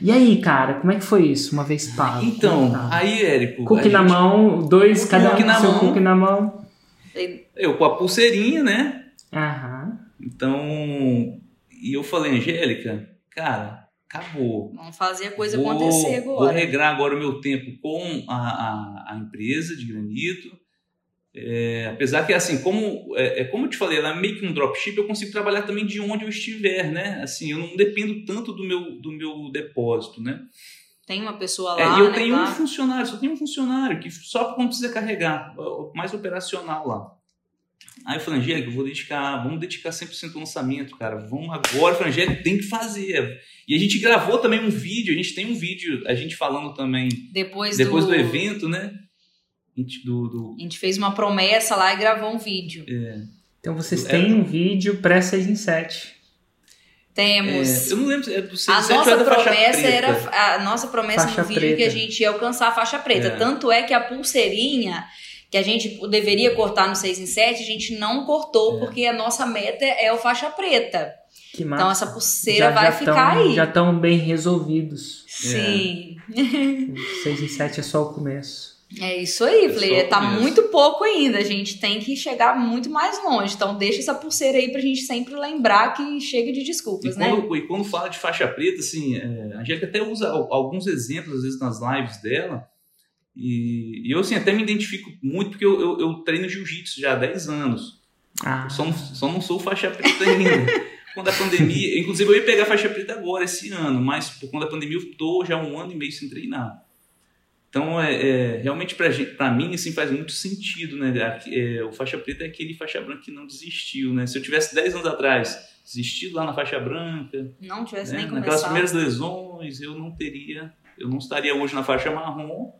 E aí, cara, como é que foi isso? Uma vez pago? Então, tá? aí, Érico. Cookie na gente- mão, dois, Cookie cada um com na seu cookie na mão. Eu com a pulseirinha, né? Aham. Então. E eu falei, Angélica, cara, acabou. Vamos fazer a coisa Vou- acontecer Vou agora. regrar agora o meu tempo com a, a, a empresa de granito. É, apesar que, assim, como, é, é como eu te falei, ela é meio que um dropship, eu consigo trabalhar também de onde eu estiver, né? Assim, eu não dependo tanto do meu, do meu depósito, né? Tem uma pessoa É, lá, e eu né? tenho um funcionário, só tenho um funcionário que só quando precisa carregar, mais operacional lá. Aí eu falei, Angélica, eu vou dedicar, vamos dedicar 100% ao lançamento, cara. Vamos agora, eu falei, Angélica, tem que fazer. E a gente gravou também um vídeo, a gente tem um vídeo, a gente falando também Depois, depois do... do evento, né? A gente- Do, do- A gente fez uma promessa lá e gravou um vídeo. Então vocês É. têm um vídeo pré-6 em 7. Temos. é, eu não lembro, se é do 6 A 7 ou é nossa da faixa promessa preta. era a nossa promessa Faixa no vídeo preta. que a gente ia alcançar a faixa preta. É. Tanto é que a pulseirinha que a gente deveria cortar no 6 em 7, a gente não cortou É. porque a nossa meta é o faixa preta. Que massa. Então essa pulseira vai ficar tão, aí. Já estão bem resolvidos. Sim. O 6 em 7 é só o começo. É isso aí, É falei, só o tá começo. muito pouco ainda, a gente tem que chegar muito mais longe. Então deixa essa pulseira aí pra gente sempre lembrar que chega de E desculpas, né? quando, e quando fala de faixa preta, assim, é, a Angélica até usa al- alguns exemplos, às vezes, nas lives dela. E, e eu, assim, até me identifico muito, porque eu, eu, eu treino jiu-jitsu já há 10 anos. Ah, Só não, só não sou faixa preta ainda. Quando a pandemia, inclusive eu ia pegar faixa preta agora, esse ano, mas por conta da pandemia eu tô já um ano e meio sem treinar. Então, é, é, realmente pra mim, assim, faz muito sentido, né? Aqui, é, o faixa preta é aquele faixa branca que não desistiu, né? Se eu tivesse 10 anos atrás desistido lá na faixa branca, Não tivesse né? nem naquelas começado. primeiras lesões, eu não teria, eu não estaria hoje na faixa marrom.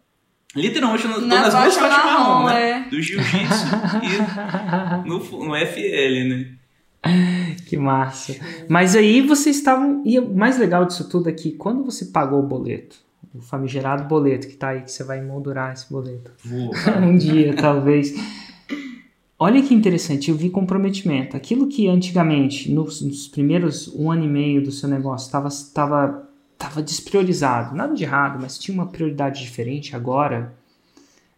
Literalmente, eu tô Na nas duas faixa faixas marrom, marrom, né? é. Do jiu-jitsu e no, no FL, né? que massa. Mas aí vocês estavam. E o mais legal disso tudo é que quando você pagou o boleto, o famigerado boleto que tá aí, que você vai emoldurar esse boleto. Vou. um dia, talvez. Olha que interessante, eu vi comprometimento. Aquilo que antigamente, nos, nos primeiros um ano e meio do seu negócio, estava tava, tava despriorizado. Nada de errado, mas tinha uma prioridade diferente. Agora,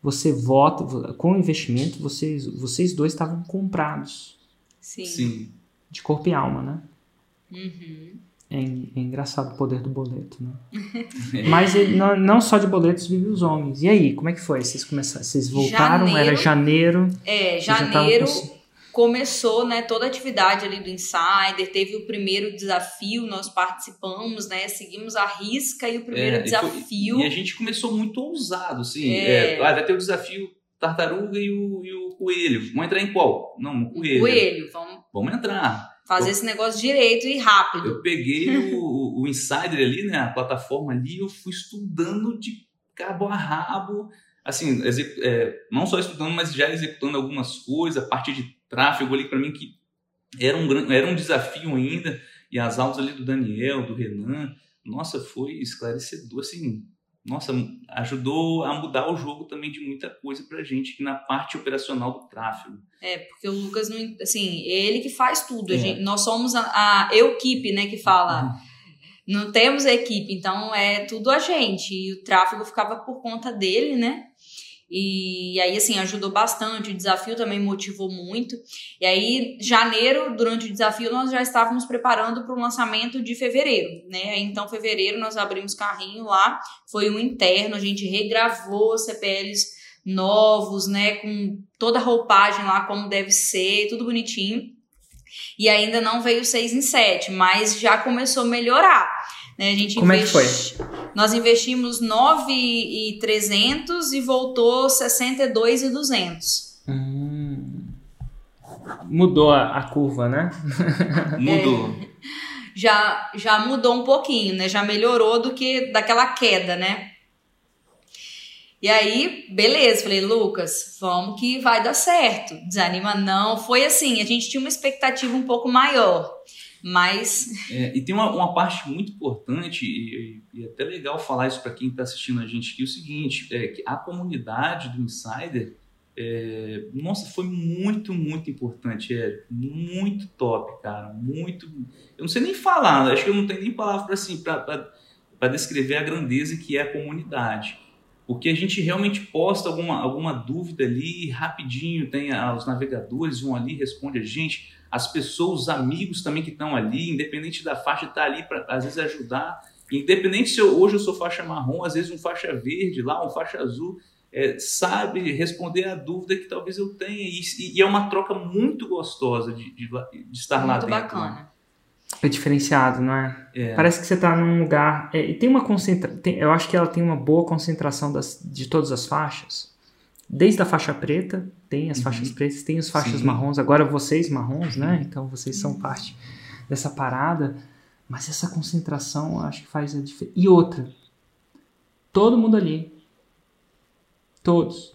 você vota, com o investimento, vocês, vocês dois estavam comprados, Sim. Sim. de corpo e alma, né? Uhum. É, é engraçado o poder do boleto, né? Mas ele- não, não só de boletos vivem os homens. E aí, como é que foi? Vocês começaram, vocês voltaram? Era janeiro. É, janeiro com- começou, né, toda a atividade ali do Insider, teve o primeiro desafio, nós participamos, né, seguimos a risca e o primeiro É, e foi- desafio. E a gente começou muito ousado, assim. É. É, ah, vai ter o desafio tartaruga e o, e o coelho. Vamos entrar em qual? Não, no coelho. Coelho, vamos Vamos entrar. Fazer esse negócio direito e rápido. Eu peguei o, o- Insider ali, né? A plataforma ali, eu fui estudando de cabo a rabo. Assim, é, não só estudando, mas já executando algumas coisas, a parte de tráfego ali para mim que era um, era um desafio ainda. E as aulas ali do Daniel, do Renan, nossa, foi esclarecedor, assim. Nossa, ajudou a mudar o jogo também de muita coisa pra gente na parte operacional do tráfego. É, porque o Lucas, não, assim, é ele que faz tudo. A É. gente, nós somos a, a equipe, né, que fala. Não temos equipe, então é tudo a gente. E o tráfego ficava por conta dele, né? E aí, assim, ajudou bastante. O desafio também motivou muito. E aí, janeiro, durante o desafio, nós já estávamos preparando para o lançamento de fevereiro, né? Então, fevereiro, nós abrimos carrinho lá. Foi um interno, a gente regravou CPLs novos, né? Com toda a roupagem lá, como deve ser, tudo bonitinho. E ainda não veio 6 em 7, mas já começou a melhorar. Né? A gente Como é que foi? Nós investimos 9,300 e voltou 62,200. Hum. Mudou a, a curva, né? Mudou. já, já mudou um pouquinho, né? Já melhorou do que daquela queda, né? E aí, beleza, falei, Lucas, vamos que vai dar certo. Desanima não. Foi assim, a gente tinha uma expectativa um pouco maior. Mas. É, e tem uma, uma, parte muito importante, e, e é até legal falar isso para quem está assistindo a gente aqui: é o seguinte, é que a comunidade do Insider, é, nossa, foi muito, muito importante. É muito top, cara. Muito. Eu não sei nem falar, acho que eu não tenho nem palavra para assim, descrever a grandeza que é a comunidade porque a gente realmente posta alguma, alguma dúvida ali rapidinho, tem os navegadores vão ali, responde a gente, as pessoas, os amigos também que estão ali, independente da faixa, está ali para às vezes ajudar. Independente se eu, hoje eu sou faixa marrom, às vezes um faixa verde lá, um faixa azul, é, sabe responder a dúvida que talvez eu tenha. E, e é uma troca muito gostosa de, de, de estar muito lá dentro. Muito né? bacana. É diferenciado, não é? é. Parece que você está num lugar. É, e tem uma concentração. Eu acho que ela tem uma boa concentração das, de todas as faixas. Desde a faixa preta, tem as uhum. faixas pretas, tem as faixas Sim. marrons. Agora vocês marrons, né? Então vocês são parte dessa parada. Mas essa concentração eu acho que faz a diferença. E outra, todo mundo ali, todos,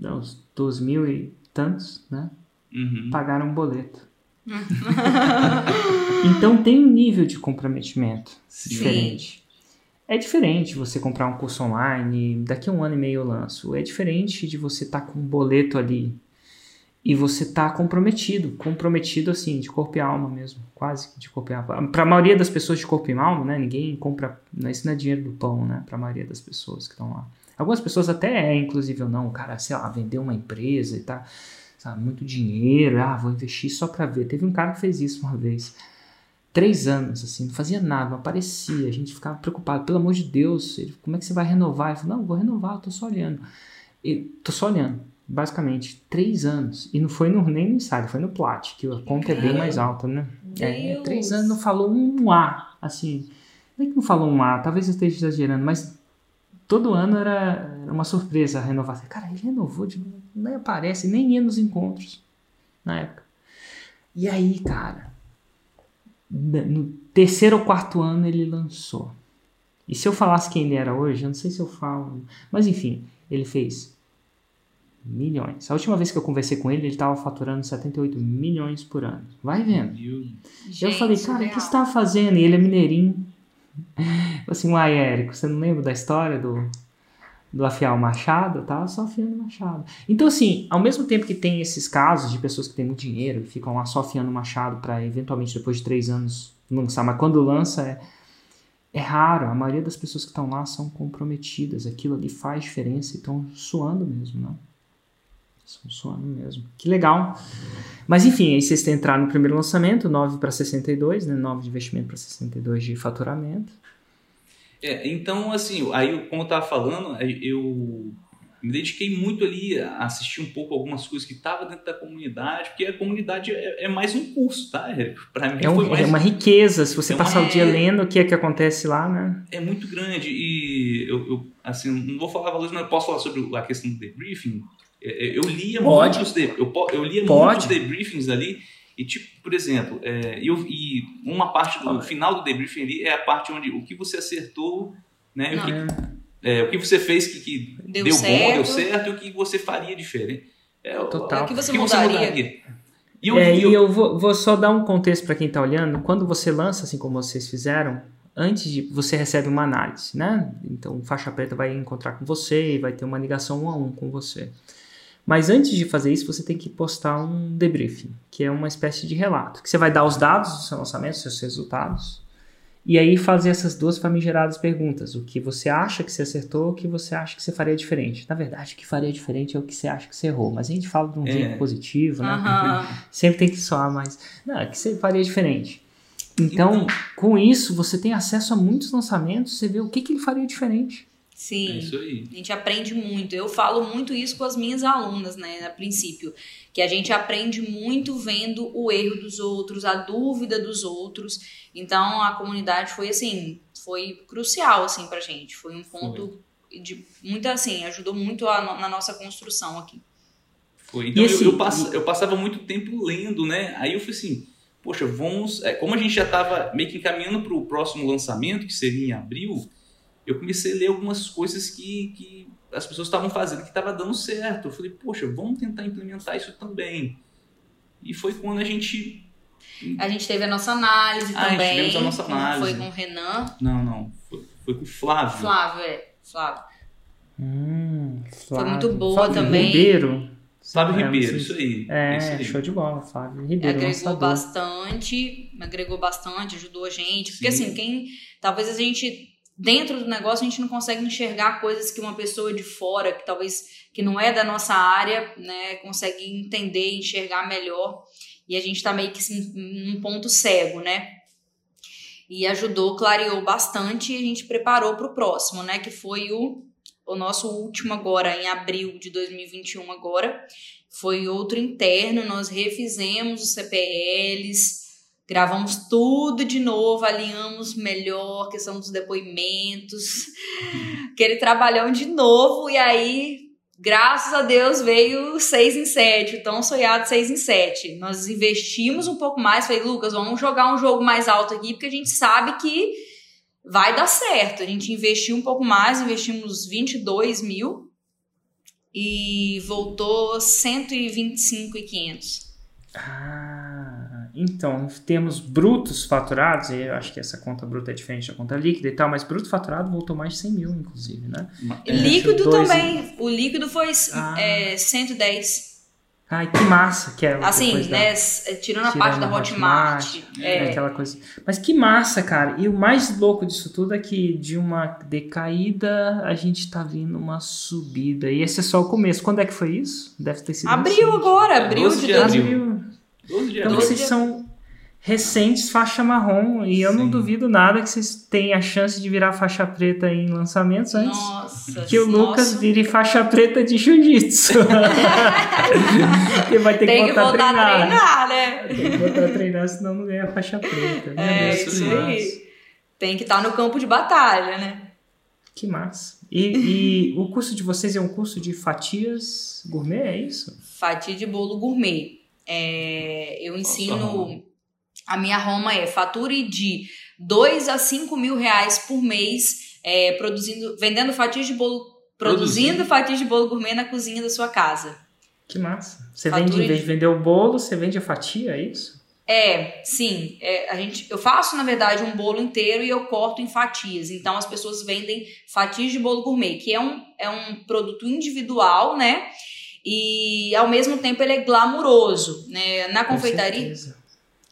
os dois mil e tantos, né? Uhum. Pagaram um boleto. então tem um nível de comprometimento Sim. diferente. É diferente você comprar um curso online, daqui a um ano e meio eu lanço. É diferente de você estar tá com um boleto ali e você tá comprometido, comprometido assim, de corpo e alma mesmo, quase de corpo e alma. Para a maioria das pessoas de corpo e alma, né, ninguém compra, isso não é dinheiro do pão, né, para a maioria das pessoas que estão lá. Algumas pessoas até é, inclusive, ou não, o cara, sei lá, vendeu uma empresa e tá sabe? Muito dinheiro, ah, vou investir só para ver. Teve um cara que fez isso uma vez. Três anos, assim, não fazia nada, não aparecia. A gente ficava preocupado, pelo amor de Deus, ele, como é que você vai renovar? Ele falou, não, vou renovar, eu tô só olhando. E, tô só olhando, basicamente, três anos. E não foi no, nem no ensaio, foi no Plat, que a conta é bem mais alta, né? É, três anos não falou um A, assim. Não é que não falou um A, talvez eu esteja exagerando, mas todo ano era, era uma surpresa renovar. Cara, ele renovou, de, nem aparece, nem ia nos encontros na época. E aí, cara, no terceiro ou quarto ano ele lançou. E se eu falasse quem ele era hoje, eu não sei se eu falo, mas enfim, ele fez milhões. A última vez que eu conversei com ele, ele estava faturando 78 milhões por ano. Vai vendo. Gente, eu falei, cara, o que você está fazendo? E ele é mineirinho. assim, uai, Érico, você não lembra da história do, do afiar o machado? Tava só afiando o machado. Então, assim, ao mesmo tempo que tem esses casos de pessoas que têm muito dinheiro e ficam lá só afiando o machado para eventualmente depois de três anos lançar, mas quando lança é, é raro. A maioria das pessoas que estão lá são comprometidas. Aquilo ali faz diferença e estão suando mesmo, né? Estão suando mesmo. Que legal. Mas enfim, aí vocês entraram no primeiro lançamento, 9 para 62, né? 9 de investimento para 62 de faturamento. É, então, assim, aí como eu estava falando, eu me dediquei muito ali a assistir um pouco algumas coisas que estavam dentro da comunidade, porque a comunidade é, é mais um curso, tá? Para mim é, um, mais... é, uma riqueza, se você é passar uma... o dia lendo o que é que acontece lá, né? É muito grande e eu, eu assim, não vou falar valores, mas eu posso falar sobre a questão do debriefing. É, é, eu lia Pode. muitos, de, eu, eu lia Pode. muitos debriefings ali e, tipo, por exemplo, é, eu, e uma parte do final do debriefing ali é a parte onde o que você acertou, né? O que, é, o que você fez que, que deu, deu bom, deu certo e o que você faria diferente. É, Total. O que você, que mudaria? Você mudaria? E eu, é, eu, e eu vou, vou, só dar um contexto para quem está olhando. Quando você lança, assim como vocês fizeram, antes de você recebe uma análise, né? Então, o faixa preta vai encontrar com você e vai ter uma ligação um a um com você. Mas antes de fazer isso, você tem que postar um debriefing, que é uma espécie de relato, que você vai dar os dados do seu lançamento, seus resultados, e aí fazer essas duas famigeradas perguntas: o que você acha que você acertou, o que você acha que você faria diferente. Na verdade, o que faria diferente é o que você acha que você errou, mas a gente fala de um é. jeito positivo, né? Uhum. Sempre tem que soar mais. Não, o que você faria diferente. Então, então, com isso, você tem acesso a muitos lançamentos, você vê o que, que ele faria diferente. Sim. É isso aí. A gente aprende muito. Eu falo muito isso com as minhas alunas, né, a princípio, que a gente aprende muito vendo o erro dos outros, a dúvida dos outros. Então a comunidade foi assim, foi crucial assim pra gente. Foi um ponto foi. de muita assim, ajudou muito a, na nossa construção aqui. Foi. Então eu, eu, pass, eu, passava muito tempo lendo, né? Aí eu fui assim, poxa, vamos. É, como a gente já estava meio que encaminhando para o próximo lançamento, que seria em abril, eu comecei a ler algumas coisas que, que as pessoas estavam fazendo que estava dando certo. Eu falei, poxa, vamos tentar implementar isso também. E foi quando a gente. A gente teve a nossa análise Ah, também. tivemos a nossa análise. Foi com o Renan. Não, não. Foi, foi com o Flávio. Flávio, é. Flávio. Hum, Foi muito Flávio. boa Flávio também. Ribeiro. Flávio É, Ribeiro, isso aí. É, isso aí. show de bola, Flávio Ribeiro. agregou lançador. bastante, agregou bastante, ajudou a gente. Porque Sim. assim, quem. Talvez a gente. Dentro do negócio, a gente não consegue enxergar coisas que uma pessoa de fora, que talvez que não é da nossa área, né, consegue entender, enxergar melhor. E a gente tá meio que assim, num ponto cego, né? E ajudou, clareou bastante e a gente preparou para o próximo, né? Que foi o, o nosso último agora, em abril de 2021 agora. Foi outro interno, nós refizemos os CPLs, gravamos tudo de novo, alinhamos melhor, questão dos depoimentos, aquele trabalhão de novo, e aí, graças a Deus, veio 6 em 7, o tão sonhado 6 em 7. Nós investimos um pouco mais, falei, Lucas, vamos jogar um jogo mais alto aqui, porque a gente sabe que vai dar certo. A gente investiu um pouco mais, investimos 22 mil, e voltou 125,500. Ah, então, temos brutos faturados, e eu acho que essa conta bruta é diferente da conta líquida e tal, mas bruto faturado voltou mais de 100 mil, inclusive, né? É, líquido também. O líquido foi Ah. é, 110. Ai, que massa que é Assim, depois da- né? s- Tirando a parte da Hotmart. Hotmart, é. É aquela coisa. Mas que massa, cara. E o mais louco disso tudo é que de uma decaída a gente tá vindo uma subida. E esse é só o começo. Quando é que foi isso? Deve ter sido. Abril recente. agora, abril 12 de de 2000. abril. 12 de Então abril. vocês são recentes faixa marrom e eu não duvido nada que vocês tenham a chance de virar faixa preta em lançamentos antes. Nossa. Que o Lucas nossa. vire faixa preta de jiu-jitsu. Ele vai ter que Tem que voltar, voltar a a treinar. treinar, né? Tem que voltar a treinar, senão não ganha faixa preta. Meu É, Deus, isso que aí. massa. Tem que estar no campo de batalha, né? Que massa. E, e o curso de vocês é um curso de fatias gourmet, é isso? Fatia de bolo gourmet. É, eu ensino. A minha Roma é fature de 2 a 5 mil reais por mês, é, produzindo, vendendo fatias de bolo. Produzindo Produzindo. fatias de bolo gourmet na cozinha da sua casa. Que massa. Você Fatura vende, em vez de vender o bolo, você vende a fatia, é isso? É, sim. é, a gente, eu faço, na verdade, um bolo inteiro e eu corto em fatias. Então, as pessoas vendem fatias de bolo gourmet, que é um, é um produto individual, né? E, ao mesmo tempo, ele é glamuroso. Né? Na confeitaria,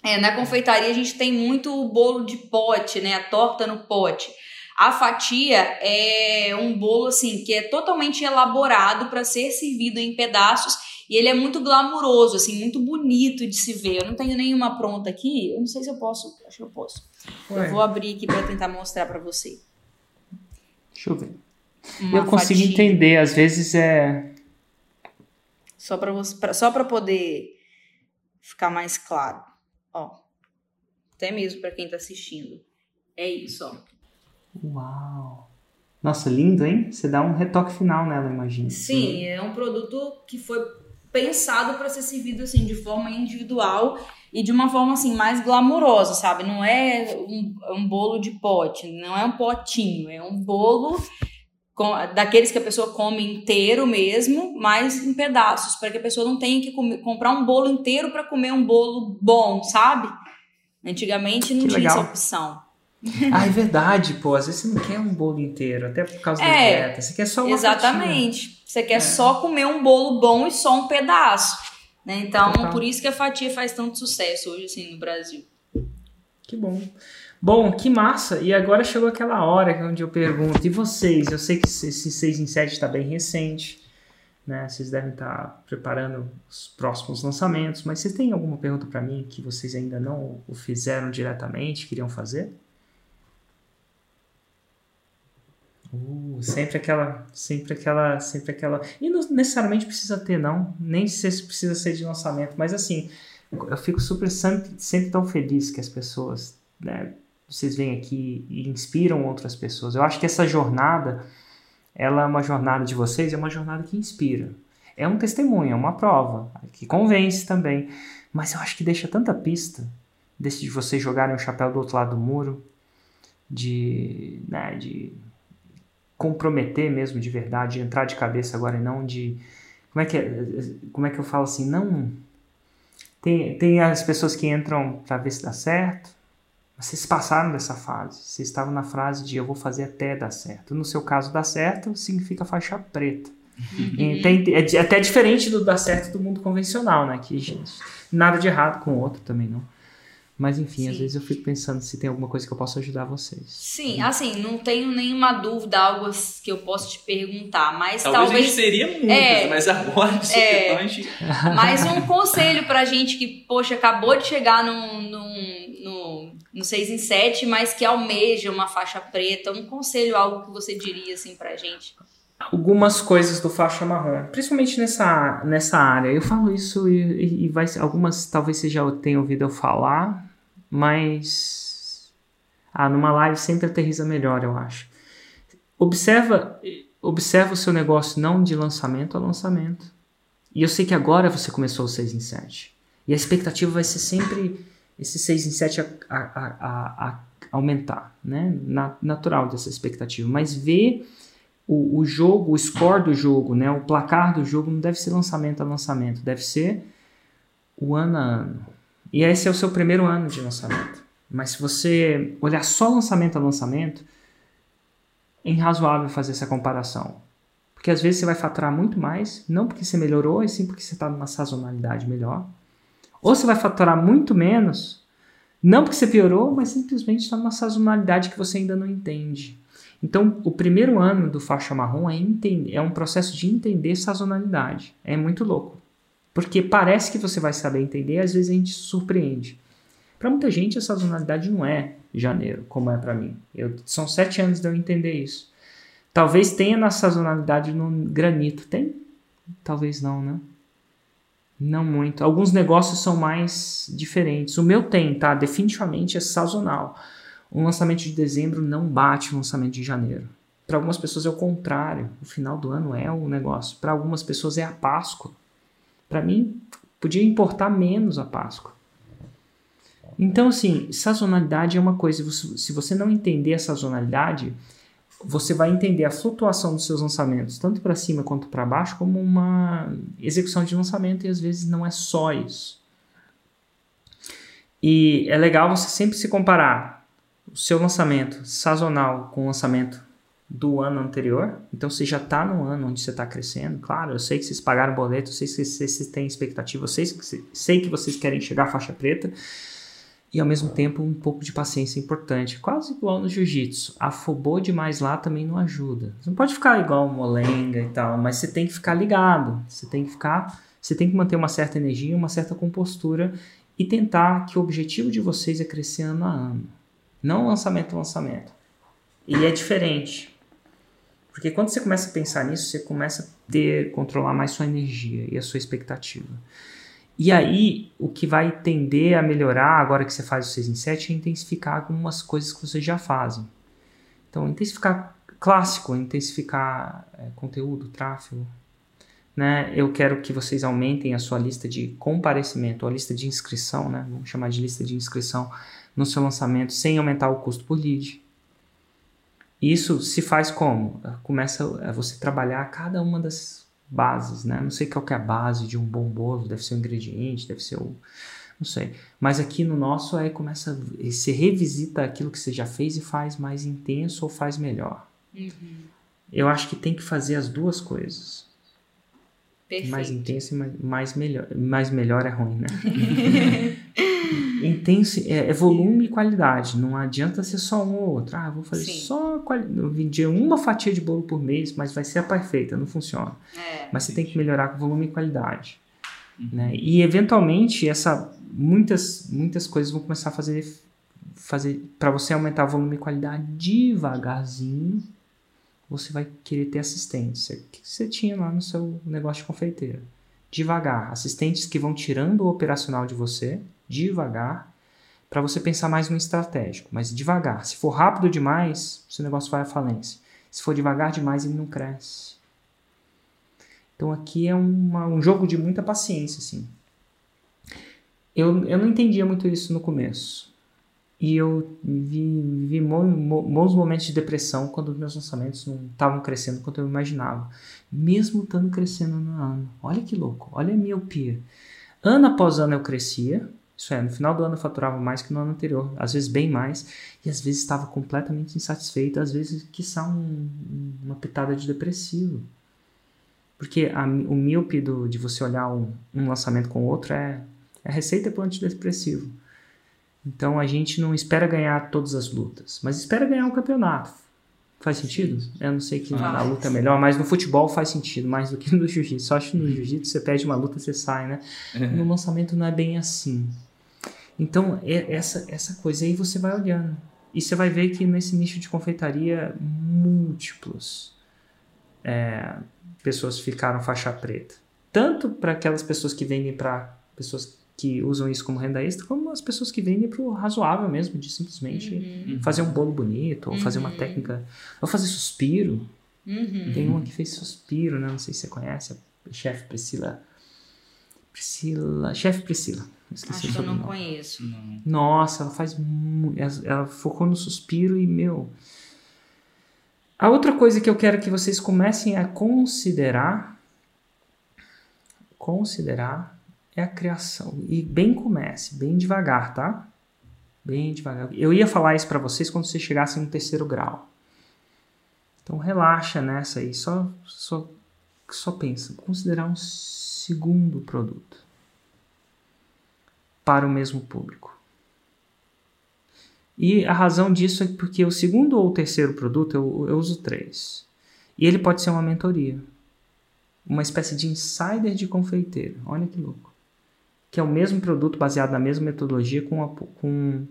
é, na confeitaria a gente tem muito o bolo de pote, né? A torta no pote. A fatia é um bolo assim que é totalmente elaborado para ser servido em pedaços e ele é muito glamuroso, assim, muito bonito de se ver. Eu não tenho nenhuma pronta aqui. Eu não sei se eu posso. Acho que eu posso. Ué, Eu vou abrir aqui para tentar mostrar para você. Deixa eu ver. Uma eu consigo fatia. entender, às vezes é. Só para você, pra- só para poder ficar mais claro. Ó. Até mesmo para quem tá assistindo. É isso, ó. Uau! Nossa, lindo, hein? Você dá um retoque final nela, imagina. Sim, é um produto que foi pensado para ser servido assim de forma individual e de uma forma assim mais glamourosa, sabe? Não é um, um bolo de pote, não é um potinho, é um bolo com- daqueles que a pessoa come inteiro mesmo, mas em pedaços, para que a pessoa não tenha que comer- comprar um bolo inteiro para comer um bolo bom, sabe? Antigamente não Que tinha legal. essa opção. Ah, é verdade, pô. Às vezes você não quer um bolo inteiro, até por causa da É, dieta. Você quer só uma Exatamente. Você quer É. só comer um bolo bom e só um pedaço. Né? Então, Total. por isso que a fatia faz tanto sucesso hoje, assim, no Brasil. fatia. Que bom. Bom, que massa. E agora chegou aquela hora onde eu pergunto, e vocês? Eu sei que esse 6 em 7 está bem recente, né? Vocês devem estar preparando os próximos lançamentos, mas vocês têm alguma pergunta para mim que vocês ainda não o fizeram diretamente, queriam fazer? Uh, sempre aquela, sempre aquela, sempre aquela. E não necessariamente precisa ter, não. Nem se precisa ser de lançamento, mas assim, eu fico super sempre, sempre tão feliz que as pessoas, né, vocês vêm aqui e inspiram outras pessoas. Eu acho que essa jornada, ela é uma jornada de vocês, é uma jornada que inspira. É um testemunho, é uma prova, que convence também. Mas eu acho que deixa tanta pista desse de vocês jogarem o chapéu do outro lado do muro, de, né, de comprometer mesmo de verdade, de entrar de cabeça agora e não de como é que é, como é que eu falo assim, não tem, tem as pessoas que entram para ver se dá certo. Vocês passaram dessa fase. Vocês estavam na frase de eu vou fazer até dar certo. No seu caso, dar certo significa faixa preta. Uhum. Tem, é até diferente do dar certo do mundo convencional, né? Que gente, nada de errado com o outro também, não. Mas enfim, Sim. às vezes eu fico pensando se tem alguma coisa que eu possa ajudar vocês. Sim, assim, não tenho nenhuma dúvida, algo que eu possa te perguntar, mas talvez. Talvez a gente seria muitas, é, mas agora é, gente... Mais um conselho pra gente que, poxa, acabou de chegar no, no, no, no 6 em 7, mas que almeja uma faixa preta. Um conselho, algo que você diria assim pra gente? algumas coisas do faixa marrom, principalmente nessa, nessa área. Eu falo isso e, e vai algumas talvez você já tenha ouvido eu falar, mas ah, numa live sempre aterriza melhor, eu acho. Observa, observa o seu negócio não de lançamento a lançamento. E eu sei que agora você começou o 6 em 7. E a expectativa vai ser sempre esse 6 em 7 a, a, a, a aumentar, né? Na, natural dessa expectativa. Mas vê o, o jogo, o score do jogo, né? O placar do jogo não deve ser lançamento a lançamento, deve ser o ano a ano. E esse é o seu primeiro ano de lançamento. Mas se você olhar só lançamento a lançamento, é irrazoável fazer essa comparação. Porque às vezes você vai faturar muito mais, não porque você melhorou, e sim porque você está numa sazonalidade melhor. Ou você vai faturar muito menos, não porque você piorou, mas simplesmente está numa sazonalidade que você ainda não entende. Então, o primeiro ano do faixa marrom é, entender, é um processo de entender sazonalidade. É muito louco. Porque parece que você vai saber entender, às vezes a gente surpreende. Para muita gente, a sazonalidade não é janeiro, como é para mim. Eu, são sete anos de eu entender isso. Talvez tenha na sazonalidade no granito. Tem? Talvez não, né? Não muito. Alguns negócios são mais diferentes. O meu tem, tá? Definitivamente é sazonal. Um lançamento de dezembro não bate o lançamento de janeiro. Para algumas pessoas é o contrário. O final do ano é o negócio. Para algumas pessoas é a Páscoa. Para mim, podia importar menos a Páscoa. Então, assim, sazonalidade é uma coisa. Se você não entender a sazonalidade, você vai entender a flutuação dos seus lançamentos, tanto para cima quanto para baixo, como uma execução de lançamento, e às vezes não é só isso. E é legal você sempre se comparar o seu lançamento sazonal com o lançamento do ano anterior. Então você já está no ano onde você está crescendo. Claro, eu sei que vocês pagaram boleto, eu sei que vocês têm expectativa, eu sei, sei que vocês querem chegar à faixa preta. E ao mesmo tempo um pouco de paciência importante. Quase igual no jiu-jitsu. Afobou demais lá também não ajuda. Você não pode ficar igual molenga e tal, mas você tem que ficar ligado. Você tem que ficar. Você tem que manter uma certa energia, uma certa compostura e tentar que o objetivo de vocês é crescer ano a ano. Não lançamento a lançamento. E é diferente. Porque quando você começa a pensar nisso, você começa a ter, controlar mais sua energia e a sua expectativa. E aí, o que vai tender a melhorar agora que você faz o 6 em 7 é intensificar algumas coisas que você já fazem. Então, intensificar clássico, intensificar é, conteúdo, tráfego. Né? Eu quero que vocês aumentem a sua lista de comparecimento, a lista de inscrição, né? vamos chamar de lista de inscrição no seu lançamento, sem aumentar o custo por lead. Isso se faz como? Começa a você trabalhar cada uma das bases, né? Não sei qual é a base de um bom bolo, deve ser o ingrediente, deve ser o... não sei. Mas aqui no nosso aí começa, você revisita aquilo que você já fez e faz mais intenso ou faz melhor. Uhum. Eu acho que tem que fazer as duas coisas. Perfeito. Mais intenso e mais, mais melhor. Mais melhor é ruim, né? intenso é, é, volume e qualidade. Não adianta ser só um ou outro. Ah, vou fazer Sim. só vender uma fatia de bolo por mês, mas vai ser a perfeita. Não funciona. É, mas você tem que melhorar com volume e qualidade. Uhum. Né? E eventualmente essa muitas muitas coisas vão começar a fazer fazer para você aumentar o volume e qualidade devagarzinho. Você vai querer ter assistência que você tinha lá no seu negócio de confeiteiro. Devagar, assistentes que vão tirando o operacional de você devagar, para você pensar mais no estratégico, mas devagar. Se for rápido demais, seu negócio vai à falência. Se for devagar demais, ele não cresce. Então aqui é uma, um jogo de muita paciência, assim. eu, eu não entendia muito isso no começo. E eu vi, vi bons momentos de depressão quando meus lançamentos não estavam crescendo quanto eu imaginava. Mesmo estando crescendo no ano. Olha que louco, olha a miopia. Ano após ano eu crescia, isso é, no final do ano eu faturava mais que no ano anterior, às vezes bem mais, e às vezes estava completamente insatisfeito, às vezes, quiçá, um, uma pitada de depressivo. Porque a, o míope do, de você olhar um, um lançamento com o outro é, é receita para o antidepressivo. Então a gente não espera ganhar todas as lutas, mas espera ganhar um campeonato. Faz sentido? Eu não sei que faz. a luta é melhor, mas no futebol faz sentido mais do que no jiu-jitsu. Só acho que no jiu-jitsu você perde uma luta, você sai, né? Uhum. No lançamento não é bem assim. Então, é essa, essa coisa aí você vai olhando. E você vai ver que nesse nicho de confeitaria, múltiplos é, pessoas ficaram faixa preta. Tanto para aquelas pessoas que vendem para pessoas que usam isso como renda extra, como as pessoas que vendem para o razoável mesmo, de simplesmente uhum. fazer um bolo bonito, ou uhum. fazer uma uhum. técnica, ou fazer suspiro. Uhum. Tem uma que fez suspiro, né? Não sei se você conhece, a chefe Priscila. Priscila. Chefe Priscila. Esqueci Acho que eu não conheço. Nossa, ela faz. Ela, ela focou no suspiro e, meu. A outra coisa que eu quero que vocês comecem a considerar. Considerar é a criação. E bem comece, bem devagar, tá? Bem devagar. Eu ia falar isso para vocês quando vocês chegassem no terceiro grau. Então relaxa nessa aí, só só só pensa, considerar um segundo produto para o mesmo público. E a razão disso é porque o segundo ou terceiro produto eu, eu uso três. E ele pode ser uma mentoria. Uma espécie de insider de confeiteiro. Olha que louco que é o mesmo produto baseado na mesma metodologia com, a, com,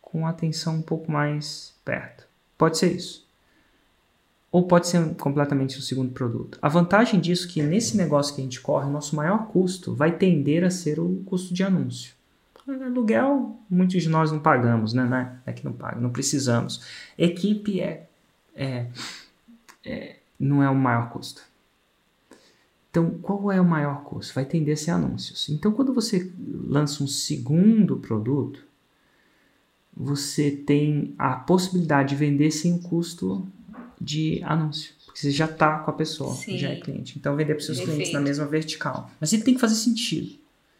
com atenção um pouco mais perto. Pode ser isso. Ou pode ser completamente o segundo produto. A vantagem disso é que nesse negócio que a gente corre, o nosso maior custo vai tender a ser o custo de anúncio. Aluguel, muitos de nós não pagamos, né? É, é que não paga, não precisamos. Equipe é, é, é não é o maior custo. Então, qual é o maior custo? Vai tender a ser anúncios. Então, quando você lança um segundo produto, você tem a possibilidade de vender sem custo de anúncio. Porque você já está com a pessoa, Sim. já é cliente. Então, vender para seus Perfeito. clientes na mesma vertical. Mas ele tem que fazer sentido.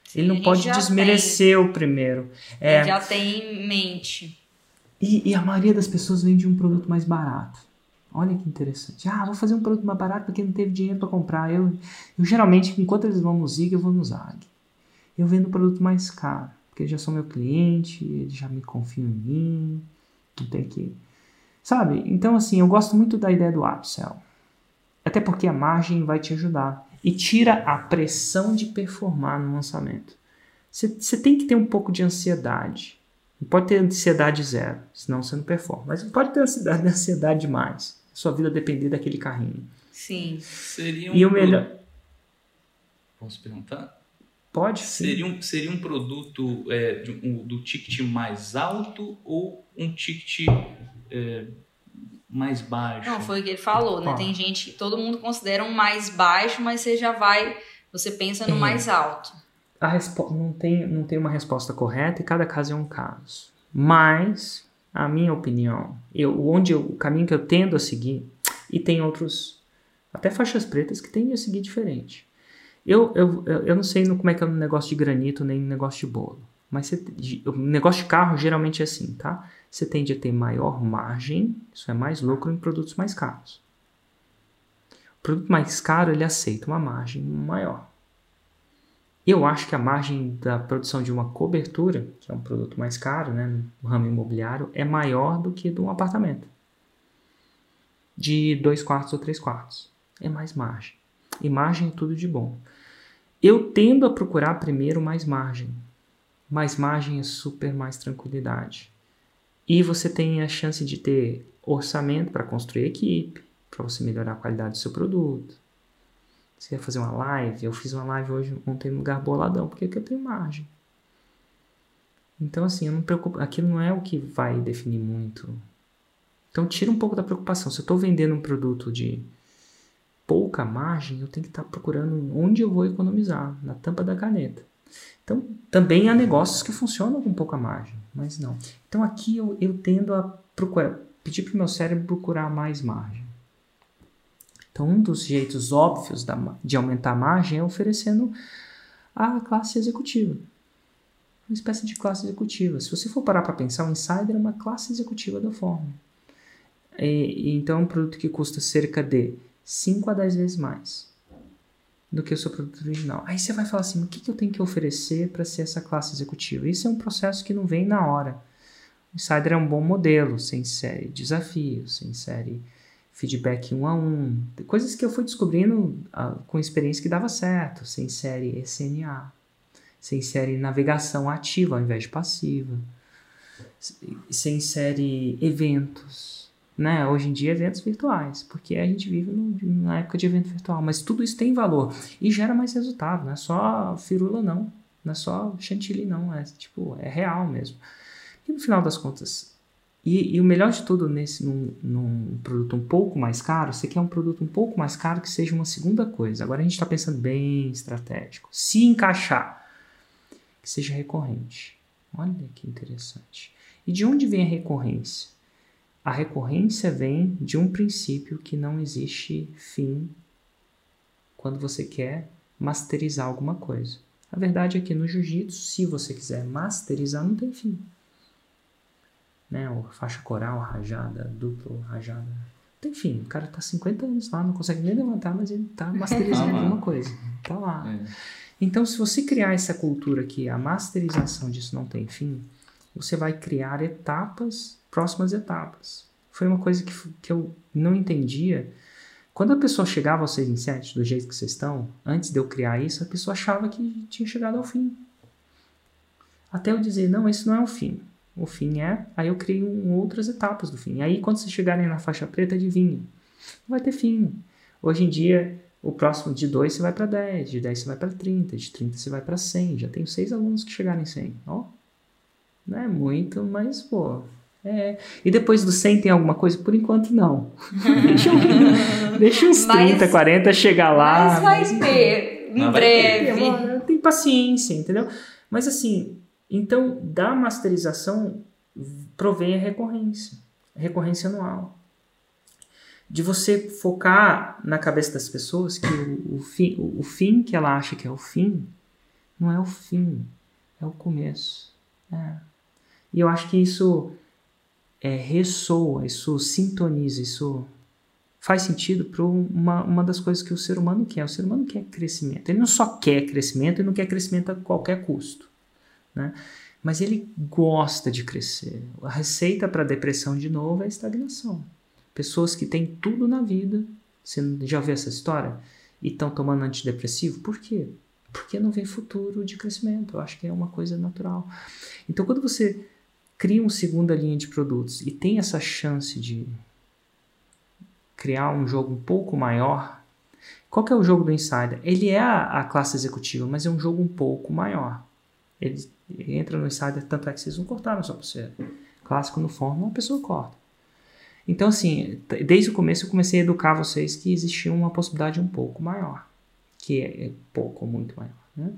Sim, ele não pode desmerecer tem. o primeiro. É, já tem em mente. E, e a maioria das pessoas vende um produto mais barato. Olha que interessante. Ah, vou fazer um produto mais barato porque não teve dinheiro para comprar. Eu, eu geralmente, enquanto eles vão no Zig, eu vou no Zag. Eu vendo um produto mais caro, porque eles já são meu cliente, eles já me confiam em mim. Não tem que. Sabe? Então, assim, eu gosto muito da ideia do upsell. Até porque a margem vai te ajudar. E tira a pressão de performar no lançamento. Você tem que ter um pouco de ansiedade. Não pode ter ansiedade zero, senão você não performa. Mas pode ter ansiedade, ansiedade demais sua vida depender daquele carrinho. Sim. Seria um e o melhor. Posso perguntar? Pode. Seria um, seria um produto é, um, do ticket mais alto ou um ticket é, mais baixo? Não, foi o que ele falou, né? Ah. Tem gente que todo mundo considera um mais baixo, mas você já vai, você pensa no é. mais alto. A respo... não, tem, não tem uma resposta correta e cada caso é um caso. Mas a minha opinião, eu, onde eu, o caminho que eu tendo a seguir, e tem outros, até faixas pretas que tendem a seguir diferente. Eu, eu, eu não sei no, como é que é no negócio de granito nem no negócio de bolo, mas o negócio de carro geralmente é assim, tá? Você tende a ter maior margem, isso é mais lucro em produtos mais caros. O produto mais caro ele aceita uma margem maior. Eu acho que a margem da produção de uma cobertura, que é um produto mais caro né, no ramo imobiliário, é maior do que de um apartamento. De dois quartos ou três quartos. É mais margem. E margem é tudo de bom. Eu tendo a procurar primeiro mais margem. Mais margem é super mais tranquilidade. E você tem a chance de ter orçamento para construir equipe, para você melhorar a qualidade do seu produto, você ia fazer uma live? Eu fiz uma live hoje, ontem no lugar boladão, porque eu tenho margem. Então, assim, eu não preocupo. Aquilo não é o que vai definir muito. Então, tira um pouco da preocupação. Se eu estou vendendo um produto de pouca margem, eu tenho que estar tá procurando onde eu vou economizar, na tampa da caneta. Então, também há negócios que funcionam com pouca margem, mas não. Então, aqui eu, eu tendo a procurar, pedir para o meu cérebro procurar mais margem. Então, um dos jeitos óbvios da, de aumentar a margem é oferecendo a classe executiva. Uma espécie de classe executiva. Se você for parar para pensar, o Insider é uma classe executiva da Fórmula. E, então, é um produto que custa cerca de 5 a 10 vezes mais do que o seu produto original. Aí você vai falar assim: o que, que eu tenho que oferecer para ser essa classe executiva? Isso é um processo que não vem na hora. O Insider é um bom modelo, sem série desafios, sem série feedback um a um, coisas que eu fui descobrindo uh, com experiência que dava certo, sem série SNA, sem série navegação ativa ao invés de passiva, sem série eventos, né? Hoje em dia eventos virtuais, porque a gente vive no, na época de evento virtual, mas tudo isso tem valor e gera mais resultado, não é só firula não, não é só chantilly não, é tipo, é real mesmo. E no final das contas, e, e, o melhor de tudo nesse num, num, produto um pouco mais caro, você quer um produto um pouco mais caro que seja uma segunda coisa. Agora a gente está pensando bem estratégico. Se encaixar, que seja recorrente. Olha que interessante. E de onde vem a recorrência? A recorrência vem de um princípio que não existe fim quando você quer masterizar alguma coisa. A verdade é que no jiu-jitsu, se você quiser masterizar, não tem fim né? Ou faixa coral, rajada, duplo, rajada. Enfim, o cara tá 50 anos lá, não consegue nem levantar, mas ele tá masterizando tá alguma coisa. Tá lá. É. Então, se você criar essa cultura que a masterização disso não tem fim, você vai criar etapas, próximas etapas. Foi uma coisa que, que eu não entendia. Quando a pessoa chegava ao 6 em 7, do jeito que vocês estão, antes de eu criar isso, a pessoa achava que tinha chegado ao fim. Até eu dizer, não, esse não é o fim. O fim é. Aí eu crio outras etapas do fim. Aí quando vocês chegarem na faixa preta, adivinha. Não vai ter fim. Hoje em dia, o próximo de 2 você vai para 10, de 10 você vai para 30, de 30 você vai para 100. Já tenho seis alunos que chegaram em 100. Ó, não é muito, mas pô. É. E depois do 100 tem alguma coisa? Por enquanto não. deixa, deixa uns mas, 30, 40 chegar lá. Mas vai ter, em breve. Tem paciência, entendeu? Mas assim, então, da masterização provém a recorrência, a recorrência anual. De você focar na cabeça das pessoas que o, o, fim, o, o fim que ela acha que é o fim, não é o fim, é o começo. É. E eu acho que isso é, ressoa, isso sintoniza, isso faz sentido para uma, uma das coisas que o ser humano quer. O ser humano quer crescimento. Ele não só quer crescimento, ele não quer crescimento a qualquer custo. Né? Mas ele gosta de crescer. A receita para depressão, de novo, é a estagnação. Pessoas que têm tudo na vida, você já ouviu essa história? E estão tomando antidepressivo? Por quê? Porque não vem futuro de crescimento. Eu acho que é uma coisa natural. Então, quando você cria uma segunda linha de produtos e tem essa chance de criar um jogo um pouco maior, qual que é o jogo do Insider? Ele é a, a classe executiva, mas é um jogo um pouco maior. Ele entra no insider, tanto é que vocês não cortaram sua pulseira. Clássico no forno, uma pessoa corta. Então, assim, desde o começo eu comecei a educar vocês que existia uma possibilidade um pouco maior. Que é, é pouco ou muito maior. Né?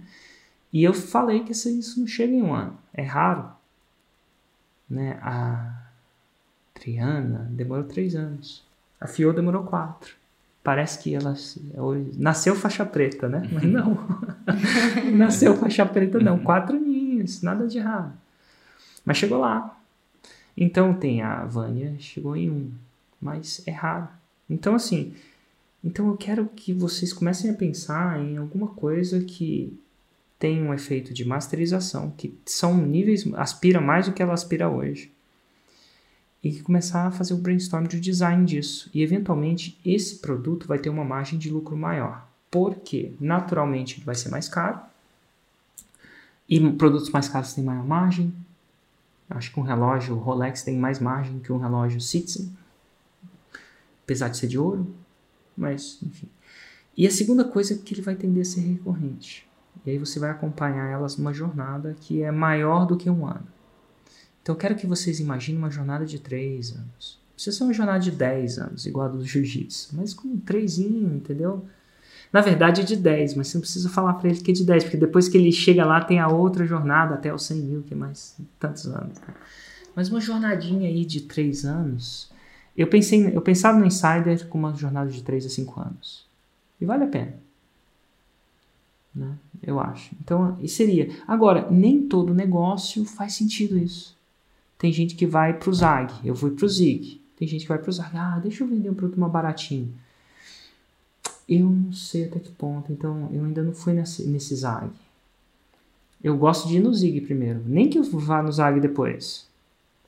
E eu falei que isso não chega em um ano. É raro. Né? A Triana demorou três anos. A Fio demorou quatro. Parece que ela nasceu faixa preta, né? Mas não. nasceu faixa preta, não. Quatro aninhos, nada de errado. Mas chegou lá. Então tem a Vânia, chegou em um. Mas é raro. Então, assim. Então eu quero que vocês comecem a pensar em alguma coisa que tem um efeito de masterização, que são níveis, aspira mais do que ela aspira hoje e começar a fazer o brainstorm de design disso. E eventualmente esse produto vai ter uma margem de lucro maior. Porque naturalmente vai ser mais caro. E produtos mais caros têm maior margem. Acho que um relógio Rolex tem mais margem que um relógio Citizen. Apesar de ser de ouro. Mas, enfim. E a segunda coisa é que ele vai tender a ser recorrente. E aí você vai acompanhar elas numa jornada que é maior do que um ano. Então eu quero que vocês imaginem uma jornada de 3 anos. Precisa ser uma jornada de 10 anos, igual a do jiu-jitsu, mas com um 3, entendeu? Na verdade é de 10, mas você não precisa falar para ele que é de 10, porque depois que ele chega lá tem a outra jornada até os 100 mil, que é mais tantos anos. né? Mas uma jornadinha aí de 3 anos, eu pensei, eu pensava no Insider com uma jornada de 3 a 5 anos. E vale a pena. Né? Eu acho. Então, isso seria. Agora, nem todo negócio faz sentido isso. Tem gente que vai pro Zag, eu fui pro Zig. Tem gente que vai pro Zag, ah, deixa eu vender um produto mais baratinho. Eu não sei até que ponto, então eu ainda não fui nesse, nesse Zag. Eu gosto de ir no Zig primeiro, nem que eu vá no Zag depois.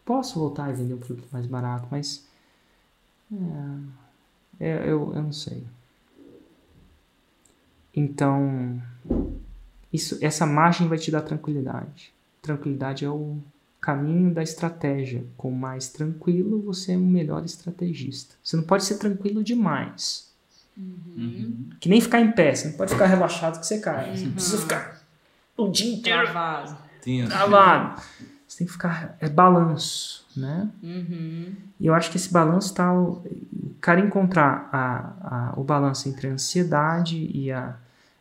Posso voltar e vender um produto mais barato, mas. É, eu, eu, eu não sei. Então, isso, essa margem vai te dar tranquilidade. Tranquilidade é o caminho da estratégia. Com mais tranquilo, você é um melhor estrategista. Você não pode ser tranquilo demais. Uhum. Que nem ficar em pé. Você não pode ficar relaxado que você cai. Você não precisa ficar o dia inteiro Travado. Travado. Você tem que ficar. É balanço, né? Uhum. E eu acho que esse balanço tá. O cara encontrar a, a, o balanço entre a ansiedade e a.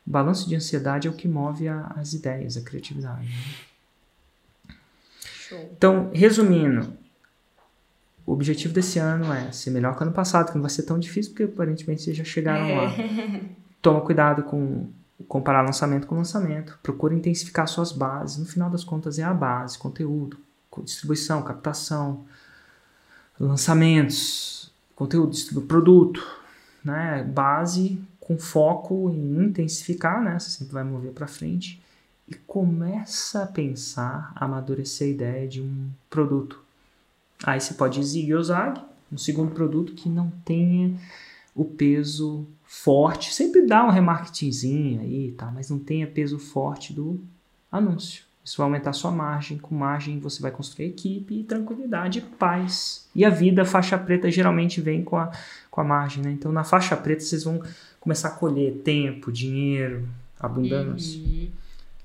O balanço de ansiedade é o que move a- as ideias, a criatividade. né? Show. Então, resumindo, o objetivo desse ano é ser melhor que o ano passado, que não vai ser tão difícil, porque aparentemente vocês já chegaram lá. Toma cuidado com comparar lançamento com lançamento. Procura intensificar suas bases. No final das contas, é a base: conteúdo, co- distribuição, captação, lançamentos, conteúdo, produto. Né? Base com foco em intensificar, né? Você sempre vai mover para frente. E começa a pensar, a amadurecer a ideia de um produto. Aí você pode ZAG, um segundo produto que não tenha o peso forte. Sempre dá um remarketingzinho aí, tá? Mas não tenha peso forte do anúncio. Isso vai aumentar sua margem. Com margem você vai construir equipe tranquilidade e paz. E a vida faixa preta geralmente vem com a, com a margem, né? Então na faixa preta vocês vão começar a colher tempo, dinheiro, abundância, Uhum.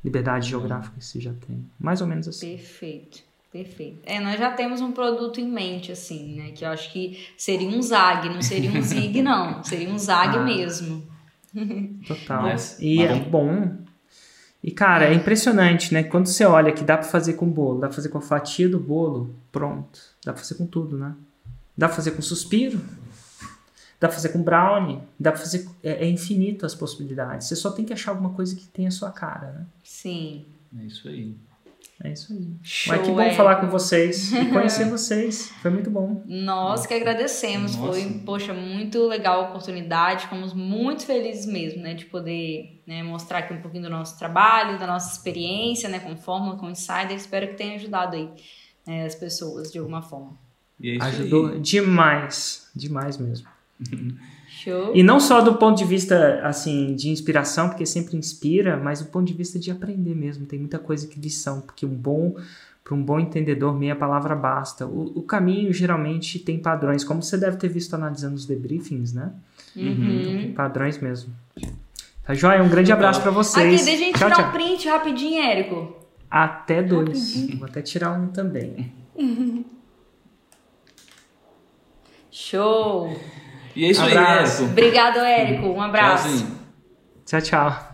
liberdade geográfica que você já tem. Mais ou menos assim. Perfeito. Perfeito. É, nós já temos um produto em mente, assim, né? Que eu acho que seria um ZAG, não seria um ZIG, não. Seria um ZAG Ah. mesmo. Total. Mas- e mas é bom. E, cara, é impressionante, né? Quando você olha que dá pra fazer com bolo, dá pra fazer com a fatia do bolo, pronto. Dá pra fazer com tudo, né? Dá pra fazer com suspiro, dá pra fazer com brownie, dá pra fazer. É, é infinito as possibilidades. Você só tem que achar alguma coisa que tenha a sua cara, né? Sim. É isso aí. É isso aí. Show, Mas que bom é. falar com vocês e conhecer vocês. Foi muito bom. Nós que agradecemos, Nossa. foi, poxa, muito legal a oportunidade, ficamos muito felizes mesmo, né, de poder né, mostrar aqui um pouquinho do nosso trabalho, da nossa experiência, né, com Fórmula, com Insider, espero que tenha ajudado aí né, as pessoas de alguma forma. E é isso Ajudou aí. demais. Demais mesmo. Show? E não só do ponto de vista assim de inspiração, porque sempre inspira, mas do ponto de vista de aprender mesmo. Tem muita coisa que lição, porque um bom para um bom entendedor meia palavra basta. O, o caminho geralmente tem padrões, como você deve ter visto analisando os debriefings, né? Uhum. Tem padrões mesmo. Tá joia? Um grande abraço para vocês. Aqui, deixa a gente tchau, tirar tchau. um print rapidinho, Érico. Até dois. Vou até tirar um também. Show! E é isso Abraço. aí, Érico. Obrigado, Érico. Um abraço. Tchauzinho. Tchau, tchau.